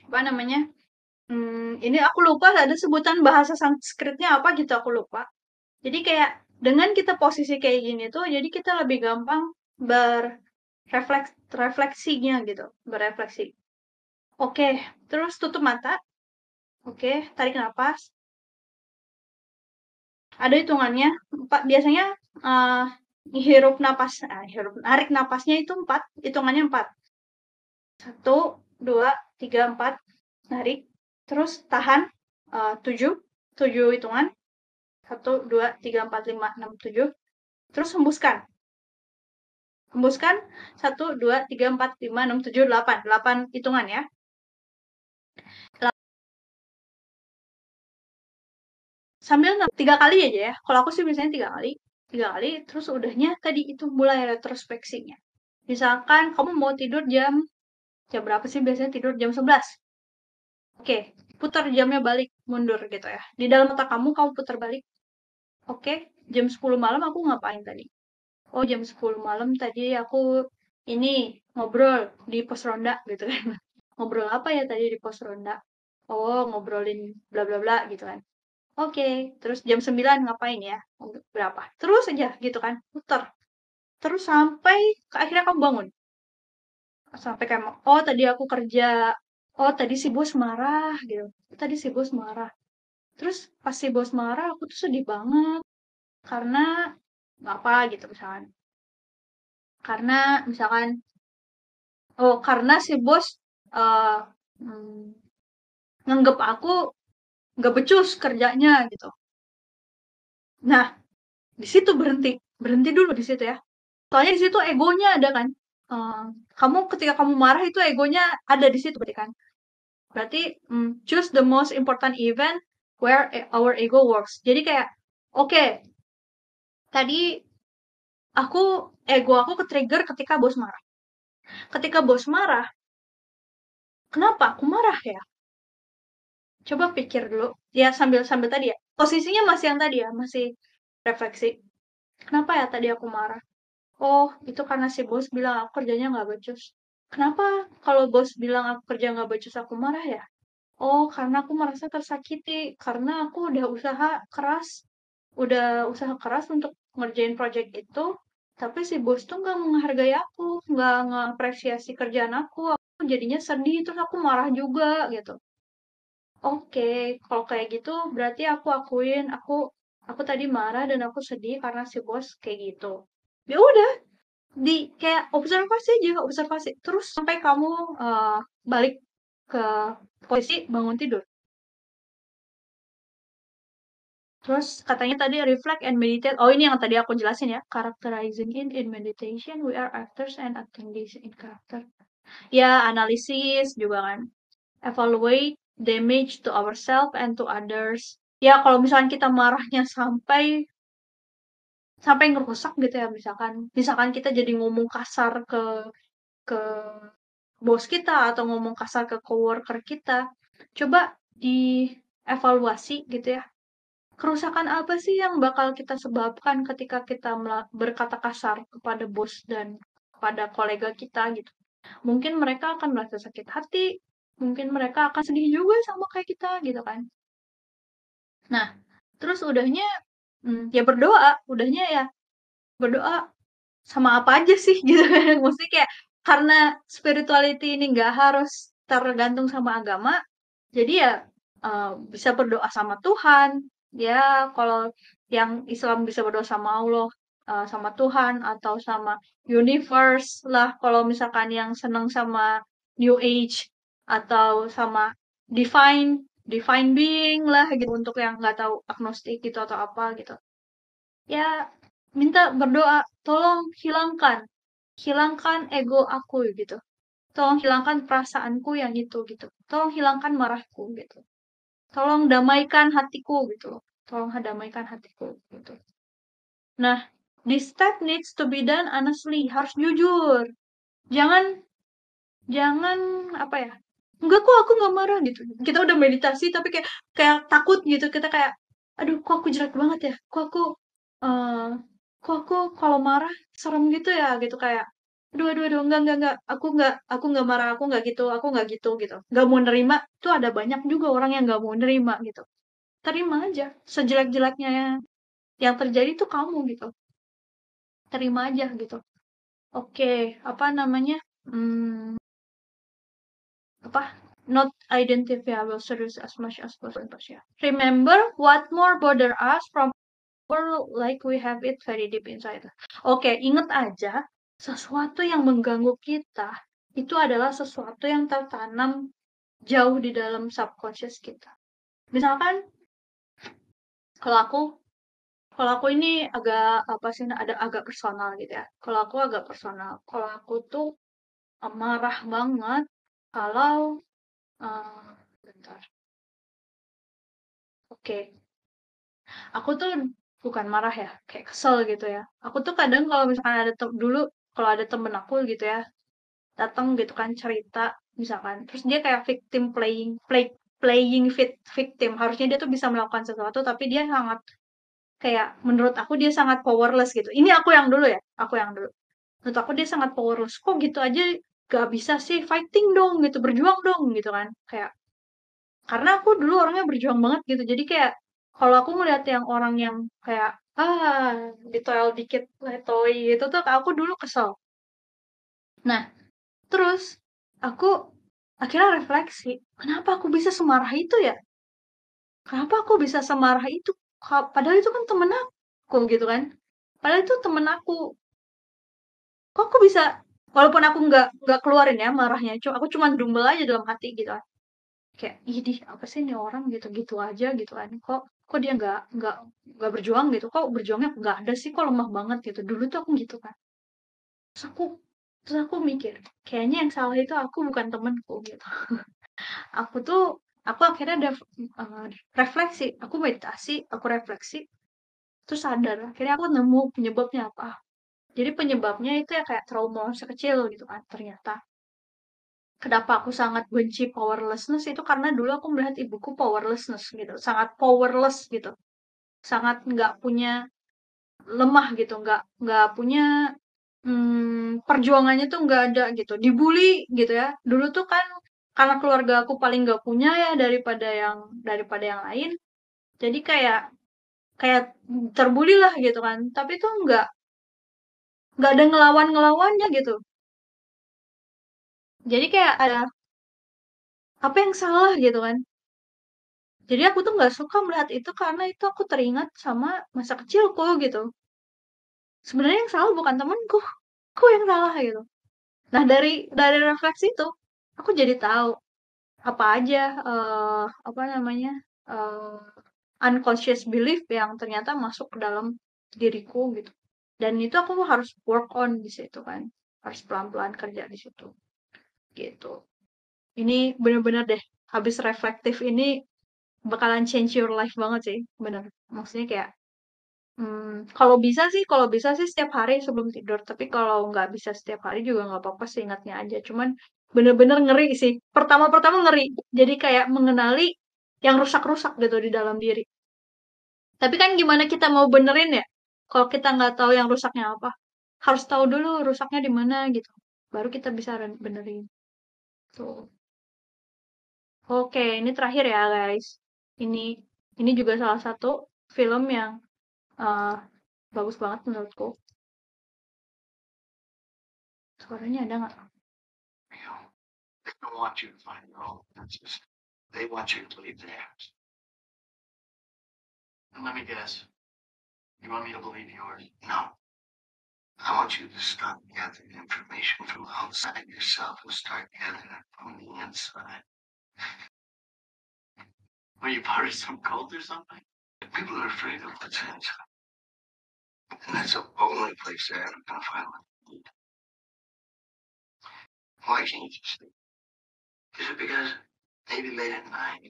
Apa namanya? Hmm, ini aku lupa ada sebutan bahasa Sanskritnya apa gitu aku lupa. Jadi kayak dengan kita posisi kayak gini tuh, jadi kita lebih gampang berrefleks refleksinya gitu, berefleksi. Oke, terus tutup mata. Oke, tarik nafas. Ada hitungannya. Empat, biasanya uh, hirup napas, uh, hirup, narik napasnya itu empat, hitungannya empat. Satu, dua, tiga, empat, narik. Terus tahan uh, tujuh, tujuh hitungan. Satu, dua, tiga, empat, lima, enam, tujuh. Terus hembuskan. Hembuskan 1, 2, 3, 4, 5, 6, 7, 8. 8 hitungan ya. sambil tiga kali aja ya. Kalau aku sih biasanya tiga kali, tiga kali. Terus udahnya tadi itu mulai retrospeksinya. Misalkan kamu mau tidur jam jam berapa sih biasanya tidur jam 11 Oke, putar jamnya balik, mundur gitu ya. Di dalam mata kamu, kamu putar balik. Oke, jam 10 malam aku ngapain tadi? Oh, jam 10 malam tadi aku ini ngobrol di pos ronda gitu kan. ngobrol apa ya tadi di pos ronda? Oh, ngobrolin bla bla bla gitu kan. Oke, terus jam 9 ngapain ya? Berapa? Terus aja gitu kan, putar. Terus sampai akhirnya kamu bangun. Sampai kayak, oh tadi aku kerja, oh tadi si bos marah gitu. Tadi si bos marah. Terus pas si bos marah aku tuh sedih banget karena apa gitu misalkan. Karena misalkan oh karena si bos uh, hmm, nganggep aku nggak becus kerjanya gitu. Nah, di situ berhenti, berhenti dulu di situ ya. Soalnya di situ egonya ada kan. Uh, kamu ketika kamu marah itu egonya ada di situ berarti kan. Berarti um, choose the most important event where our ego works. Jadi kayak oke, okay, tadi aku ego aku ke trigger ketika bos marah. Ketika bos marah, kenapa aku marah ya? Coba pikir dulu. Ya sambil sambil tadi ya. Posisinya masih yang tadi ya, masih refleksi. Kenapa ya tadi aku marah? Oh, itu karena si bos bilang aku kerjanya nggak becus. Kenapa kalau bos bilang aku kerja nggak becus aku marah ya? Oh, karena aku merasa tersakiti. Karena aku udah usaha keras. Udah usaha keras untuk ngerjain project itu. Tapi si bos tuh nggak menghargai aku. Nggak ngapresiasi kerjaan aku. Aku jadinya sedih. Terus aku marah juga gitu. Oke, kalau kayak gitu berarti aku akuin aku aku tadi marah dan aku sedih karena si bos kayak gitu. Ya udah, di kayak observasi aja, observasi. Terus sampai kamu uh, balik ke posisi bangun tidur. Terus katanya tadi reflect and meditate. Oh ini yang tadi aku jelasin ya. Characterizing in in meditation, we are actors and this in character. Ya analisis juga kan. Evaluate damage to ourselves and to others. Ya kalau misalkan kita marahnya sampai sampai ngerusak gitu ya misalkan misalkan kita jadi ngomong kasar ke ke bos kita atau ngomong kasar ke coworker kita coba dievaluasi gitu ya. Kerusakan apa sih yang bakal kita sebabkan ketika kita berkata kasar kepada bos dan kepada kolega kita gitu? Mungkin mereka akan merasa sakit hati mungkin mereka akan sedih juga sama kayak kita gitu kan. Nah terus udahnya hmm, ya berdoa. Udahnya ya berdoa sama apa aja sih gitu kan. Maksudnya kayak karena spirituality ini nggak harus tergantung sama agama jadi ya uh, bisa berdoa sama Tuhan. Ya kalau yang Islam bisa berdoa sama Allah uh, sama Tuhan atau sama universe lah. Kalau misalkan yang seneng sama New Age atau sama divine divine being lah gitu untuk yang nggak tahu agnostik gitu atau apa gitu. Ya minta berdoa tolong hilangkan hilangkan ego aku gitu. Tolong hilangkan perasaanku yang itu gitu. Tolong hilangkan marahku gitu. Tolong damaikan hatiku gitu tolong damaikan hatiku gitu. Nah this step needs to be done honestly. Harus jujur. Jangan jangan apa ya enggak kok aku nggak marah gitu. Kita udah meditasi tapi kayak kayak takut gitu. Kita kayak aduh kok aku jelek banget ya? Kok aku uh, kok aku kalau marah serem gitu ya gitu kayak aduh aduh enggak enggak enggak aku enggak aku enggak marah aku enggak gitu aku enggak gitu gitu. Enggak mau nerima tuh ada banyak juga orang yang enggak mau nerima gitu. Terima aja sejelek-jeleknya yang terjadi tuh kamu gitu. Terima aja gitu. Oke apa namanya hmm, apa not identifiable serious as much as possible. Remember what more bother us from world like we have it very deep inside oke okay, inget aja sesuatu yang mengganggu kita itu adalah sesuatu yang tertanam jauh di dalam subconscious kita misalkan kalau aku kalau aku ini agak apa sih ada agak personal gitu ya kalau aku agak personal kalau aku tuh marah banget kalau uh, bentar. Oke. Aku tuh bukan marah ya, kayak kesel gitu ya. Aku tuh kadang kalau misalkan ada dulu kalau ada temen aku gitu ya, datang gitu kan cerita misalkan, terus dia kayak victim playing play playing fit victim. Harusnya dia tuh bisa melakukan sesuatu tapi dia sangat kayak menurut aku dia sangat powerless gitu. Ini aku yang dulu ya, aku yang dulu. Menurut aku dia sangat powerless. Kok gitu aja gak bisa sih fighting dong gitu, berjuang dong gitu kan. Kayak karena aku dulu orangnya berjuang banget gitu. Jadi kayak kalau aku ngeliat yang orang yang kayak ah ditoel dikit letoy gitu tuh aku dulu kesel. Nah, terus aku akhirnya refleksi, kenapa aku bisa semarah itu ya? Kenapa aku bisa semarah itu? Padahal itu kan temen aku gitu kan. Padahal itu temen aku. Kok aku bisa walaupun aku nggak nggak keluarin ya marahnya, cuma aku cuma dumel aja dalam hati gitu kan. Kayak, "Idih, apa sih ini orang gitu-gitu aja," gitu kan. Kok kok dia nggak nggak nggak berjuang gitu, kok berjuangnya nggak ada sih, kok lemah banget gitu. Dulu tuh aku gitu kan. Terus aku terus aku mikir, kayaknya yang salah itu aku bukan temenku gitu. aku tuh aku akhirnya ada uh, refleksi, aku meditasi, aku refleksi, terus sadar, akhirnya aku nemu penyebabnya apa. Jadi penyebabnya itu ya kayak trauma masa kecil gitu kan ternyata. Kenapa aku sangat benci powerlessness itu karena dulu aku melihat ibuku powerlessness gitu, sangat powerless gitu. Sangat nggak punya lemah gitu, nggak nggak punya hmm, perjuangannya tuh nggak ada gitu. Dibully gitu ya. Dulu tuh kan karena keluarga aku paling nggak punya ya daripada yang daripada yang lain. Jadi kayak kayak terbully lah gitu kan. Tapi tuh nggak nggak ada ngelawan-ngelawannya gitu. Jadi kayak ada apa yang salah gitu kan. Jadi aku tuh nggak suka melihat itu karena itu aku teringat sama masa kecilku gitu. Sebenarnya yang salah bukan temenku, aku yang salah gitu. Nah dari dari refleksi itu aku jadi tahu apa aja uh, apa namanya uh, unconscious belief yang ternyata masuk ke dalam diriku gitu. Dan itu aku harus work on di situ kan, harus pelan-pelan kerja di situ gitu. Ini bener-bener deh, habis reflektif ini bakalan change your life banget sih, bener. Maksudnya kayak, hmm, kalau bisa sih kalau bisa sih setiap hari sebelum tidur, tapi kalau nggak bisa setiap hari juga nggak apa-apa sih, ingatnya aja. Cuman bener-bener ngeri sih. Pertama-pertama ngeri, jadi kayak mengenali yang rusak-rusak gitu di dalam diri. Tapi kan gimana kita mau benerin ya, kalau kita nggak tahu yang rusaknya apa? Harus tahu dulu rusaknya di mana gitu, baru kita bisa benerin. Tuh. Oke, ini terakhir ya guys. Ini ini juga salah satu film yang uh, bagus banget menurutku. Suaranya ada nggak? They want you to believe theirs. And let me guess. You want me to believe yours? No. I want you to stop gathering information from outside yourself and start gathering it from the inside. Are you part of some cult or something? People are afraid of what's inside. And that's the only place they're ever going to find what they need. Why can't you sleep? Is it because maybe late at night,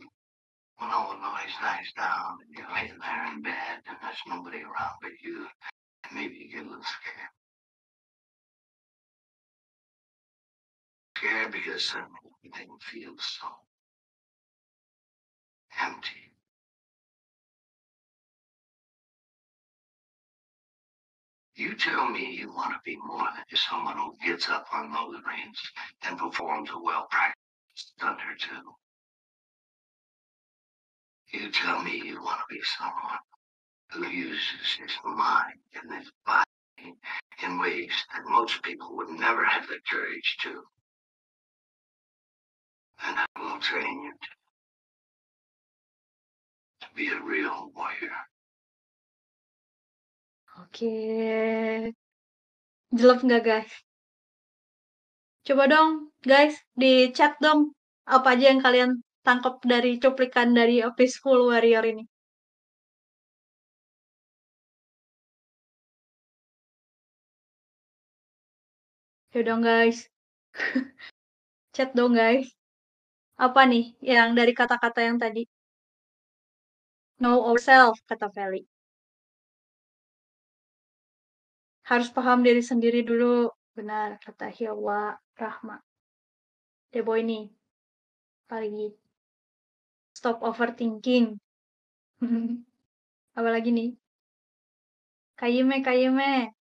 when all the noise dies down, and you're laying there in bed and there's nobody around but you, and maybe you get a little scared? Scared because suddenly everything feels so empty. You tell me you want to be more than someone who gets up on those rings and performs a well-practiced thunder too. You tell me you want to be someone who uses his mind and his body in ways that most people would never have the courage to and I will train you be a real warrior. Oke. Jelek nggak guys? Coba dong guys di chat dong apa aja yang kalian tangkap dari cuplikan dari A Peaceful Warrior ini. Yaudah dong guys. Chat dong guys. Apa nih yang dari kata-kata yang tadi? Know ourselves, kata Feli. Harus paham diri sendiri dulu. Benar, kata Hilwa Rahma. Debo ini. Apalagi. Stop overthinking. Apalagi nih? Kayume, kayume.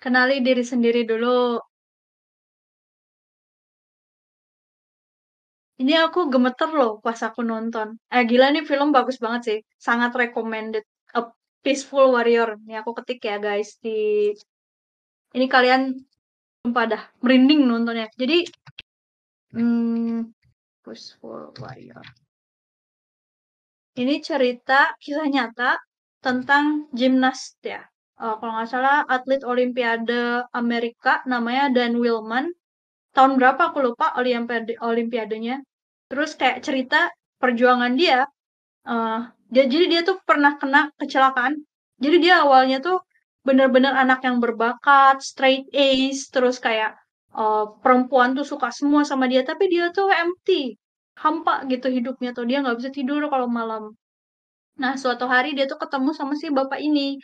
Kenali diri sendiri dulu. Ini aku gemeter loh pas aku nonton. Eh gila nih film bagus banget sih. Sangat recommended. A Peaceful Warrior. Ini aku ketik ya guys di ini kalian sumpah dah merinding nontonnya. Jadi hmm, Peaceful Warrior. Ini cerita kisah nyata tentang gimnas ya. Uh, kalau nggak salah atlet Olimpiade Amerika namanya Dan Willman. Tahun berapa aku lupa Olimpiade Olimpiadenya. Terus kayak cerita perjuangan dia uh, dia jadi dia tuh pernah kena kecelakaan. Jadi dia awalnya tuh bener-bener anak yang berbakat straight A's terus kayak uh, perempuan tuh suka semua sama dia tapi dia tuh empty hampa gitu hidupnya tuh. Dia nggak bisa tidur kalau malam. Nah suatu hari dia tuh ketemu sama si bapak ini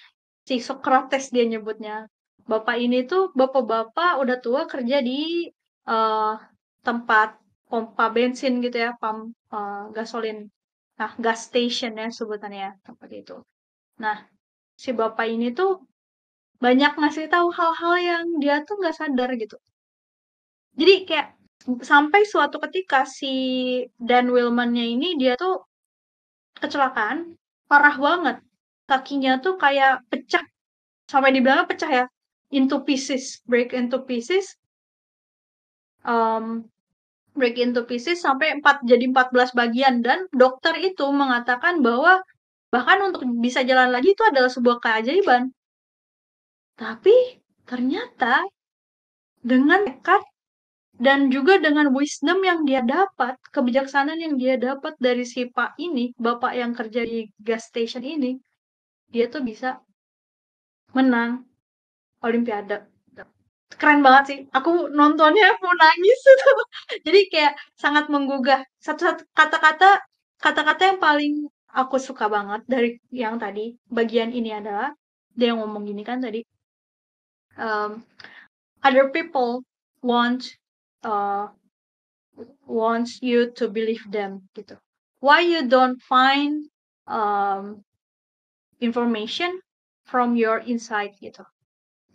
si Socrates dia nyebutnya bapak ini tuh bapak-bapak udah tua kerja di uh, tempat pompa bensin gitu ya, pump uh, gasolin. Nah, gas station ya sebutannya seperti itu. Nah, si bapak ini tuh banyak ngasih tahu hal-hal yang dia tuh nggak sadar gitu. Jadi kayak sampai suatu ketika si Dan Willman-nya ini dia tuh kecelakaan parah banget. Kakinya tuh kayak pecah. Sampai dibilang pecah ya. Into pieces, break into pieces. Um, break into pieces sampai 4 jadi 14 bagian dan dokter itu mengatakan bahwa bahkan untuk bisa jalan lagi itu adalah sebuah keajaiban. Tapi ternyata dengan nekat dan juga dengan wisdom yang dia dapat, kebijaksanaan yang dia dapat dari si Pak ini, Bapak yang kerja di gas station ini, dia tuh bisa menang Olimpiade keren banget sih. Aku nontonnya mau nangis itu. Jadi kayak sangat menggugah. Satu-satu kata-kata kata-kata yang paling aku suka banget dari yang tadi bagian ini adalah dia yang ngomong gini kan tadi. Um, other people want uh, wants you to believe them gitu. Why you don't find um, information from your inside gitu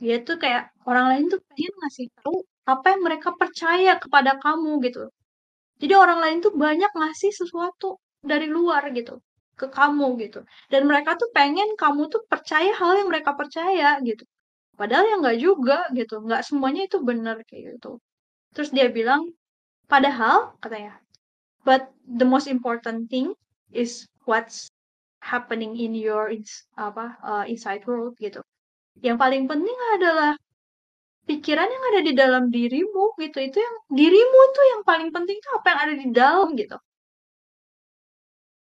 dia tuh kayak orang lain tuh pengen ngasih tahu apa yang mereka percaya kepada kamu gitu. Jadi orang lain tuh banyak ngasih sesuatu dari luar gitu ke kamu gitu. Dan mereka tuh pengen kamu tuh percaya hal yang mereka percaya gitu. Padahal yang nggak juga gitu, nggak semuanya itu benar kayak gitu. Terus dia bilang, padahal katanya, but the most important thing is what's happening in your apa uh, inside world gitu. Yang paling penting adalah pikiran yang ada di dalam dirimu gitu. Itu yang dirimu tuh yang paling penting itu apa yang ada di dalam gitu.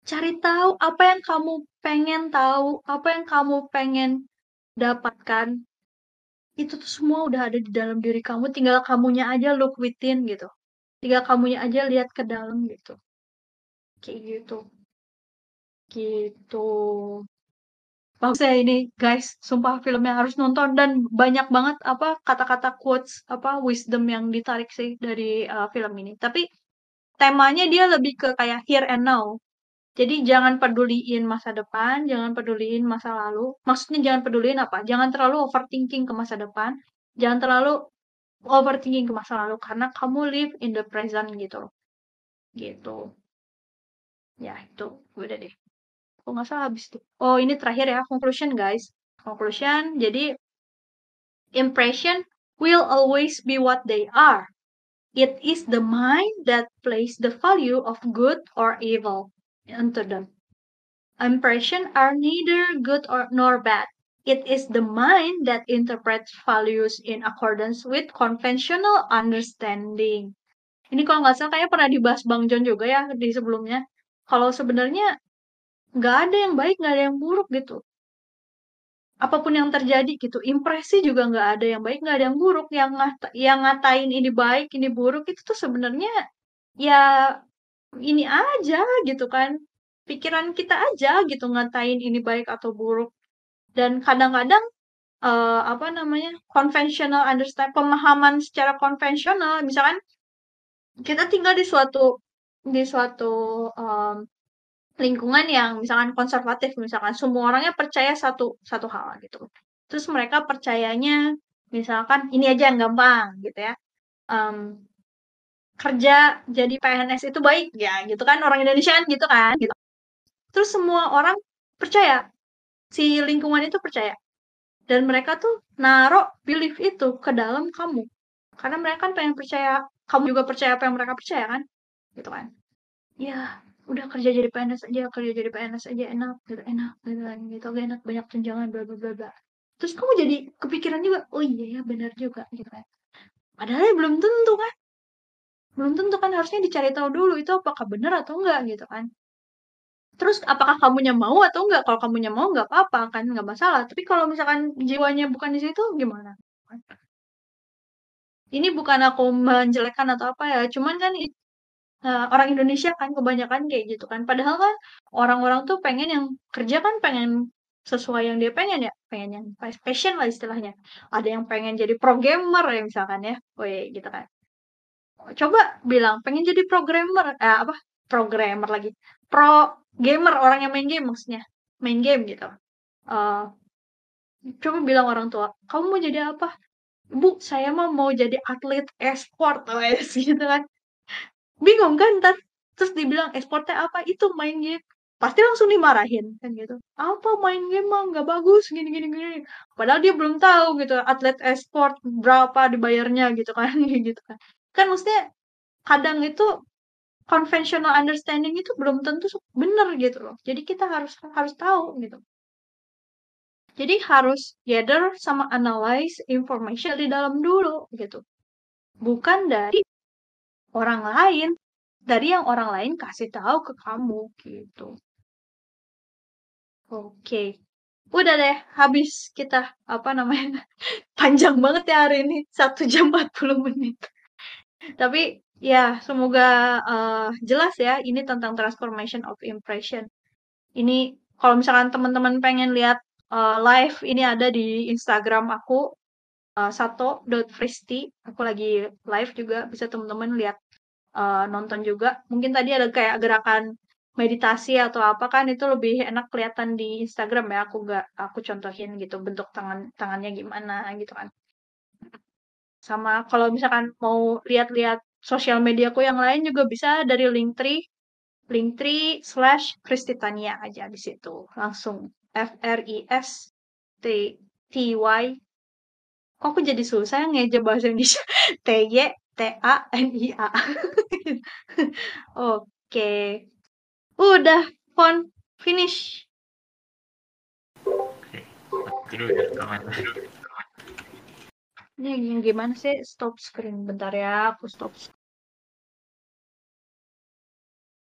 Cari tahu apa yang kamu pengen tahu, apa yang kamu pengen dapatkan. Itu tuh semua udah ada di dalam diri kamu, tinggal kamunya aja look within gitu. Tinggal kamunya aja lihat ke dalam gitu. Kayak gitu. Gitu. Bagus ya ini guys. Sumpah filmnya harus nonton. Dan banyak banget apa kata-kata quotes apa wisdom yang ditarik sih dari uh, film ini. Tapi temanya dia lebih ke kayak here and now. Jadi jangan peduliin masa depan jangan peduliin masa lalu. Maksudnya jangan peduliin apa? Jangan terlalu overthinking ke masa depan. Jangan terlalu overthinking ke masa lalu karena kamu live in the present gitu gitu. Ya itu. Udah deh Kok nggak salah habis tuh. Oh, ini terakhir ya, conclusion guys. Conclusion, jadi impression will always be what they are. It is the mind that places the value of good or evil into them. Impression are neither good or nor bad. It is the mind that interprets values in accordance with conventional understanding. Ini kalau nggak salah kayak pernah dibahas Bang John juga ya di sebelumnya. Kalau sebenarnya nggak ada yang baik, nggak ada yang buruk gitu. apa pun yang terjadi gitu, impresi juga nggak ada yang baik, nggak ada yang buruk, yang ngata yang ngatain ini baik, ini buruk, itu tuh sebenarnya ya ini aja gitu kan, pikiran kita aja gitu ngatain ini baik atau buruk. Dan kadang-kadang, eee, apa namanya, conventional understand pemahaman secara konvensional, misalkan kita tinggal di suatu di suatu, mmm, lingkungan yang misalkan konservatif, misalkan semua orangnya percaya satu satu hal gitu. Terus mereka percayanya misalkan ini aja yang gampang gitu ya, mmm, kerja jadi PNS itu baik ya gitu kan, orang Indonesia gitu kan, gitu. Terus semua orang percaya, si lingkungan itu percaya. Dan mereka tuh naruh belief itu ke dalam kamu. Karena mereka kan pengen percaya, kamu juga percaya apa yang mereka percaya kan? Gitu kan. Ya, udah kerja jadi PNS aja, kerja jadi PNS aja enak, gitu, enak, gitu kan, gitu, enak, banyak tunjangan, bla bla bla. Terus kamu jadi kepikiran juga, oh iya ya benar juga, gitu kan. Padahal belum tentu kan. Belum tentu kan harusnya dicari tahu dulu itu apakah benar atau enggak gitu kan. Terus apakah kamunya mau atau enggak? Kalau kamunya mau nggak apa-apa kan, nggak masalah. Tapi kalau misalkan jiwanya bukan di situ gimana? Ini bukan aku menjelekkan atau apa ya, cuman kan uh, orang Indonesia kan kebanyakan kayak gitu kan. Padahal kan orang-orang tuh pengen yang kerja kan pengen sesuai yang dia pengen ya, pengen yang passion lah istilahnya. Ada yang pengen jadi programmer ya misalkan ya, woi gitu kan. Coba bilang pengen jadi programmer, eh, apa programmer lagi, pro gamer orang yang main game maksudnya, main game gitu. Uh, coba bilang orang tua, kamu mau jadi apa? Bu, saya mah mau jadi atlet e-sport, wes gitu kan bingung kan ntar terus dibilang ekspornya apa? Itu main game. Pasti langsung dimarahin kan gitu. Apa main game mah nggak bagus gini gini gini. Padahal dia belum tahu gitu atlet esport berapa dibayarnya gitu kan gitu kan. Kan maksudnya kadang itu conventional understanding itu belum tentu benar gitu loh. Jadi kita harus harus tahu gitu. Jadi harus gather sama analyze information di dalam dulu gitu. Bukan dari orang lain dari yang orang lain kasih tahu ke kamu gitu. Oke. Udah deh, habis kita apa namanya? panjang banget ya hari ini, satu jam 40 menit. Tapi ya semoga uh, jelas ya ini tentang transformation of impression. Ini kalau misalkan teman-teman pengen lihat uh, live ini ada di Instagram aku uh, sato.fristi. Aku lagi live juga bisa teman-teman lihat uh, nonton juga. Mungkin tadi ada kayak gerakan meditasi atau apa kan itu lebih enak kelihatan di Instagram ya. Aku nggak aku contohin gitu bentuk tangan tangannya gimana gitu kan. Sama kalau misalkan mau lihat-lihat sosial mediaku yang lain juga bisa dari Linktree Linktree slash Kristitania aja di situ langsung F R I S T T Y kok aku jadi susah ngeja bahasa Indonesia T Y T-A-N-I-A. Oke. Udah, Pon. Finish. Oke. Ya, kawan. Ini yang gimana sih? Stop screen. Bentar ya, aku stop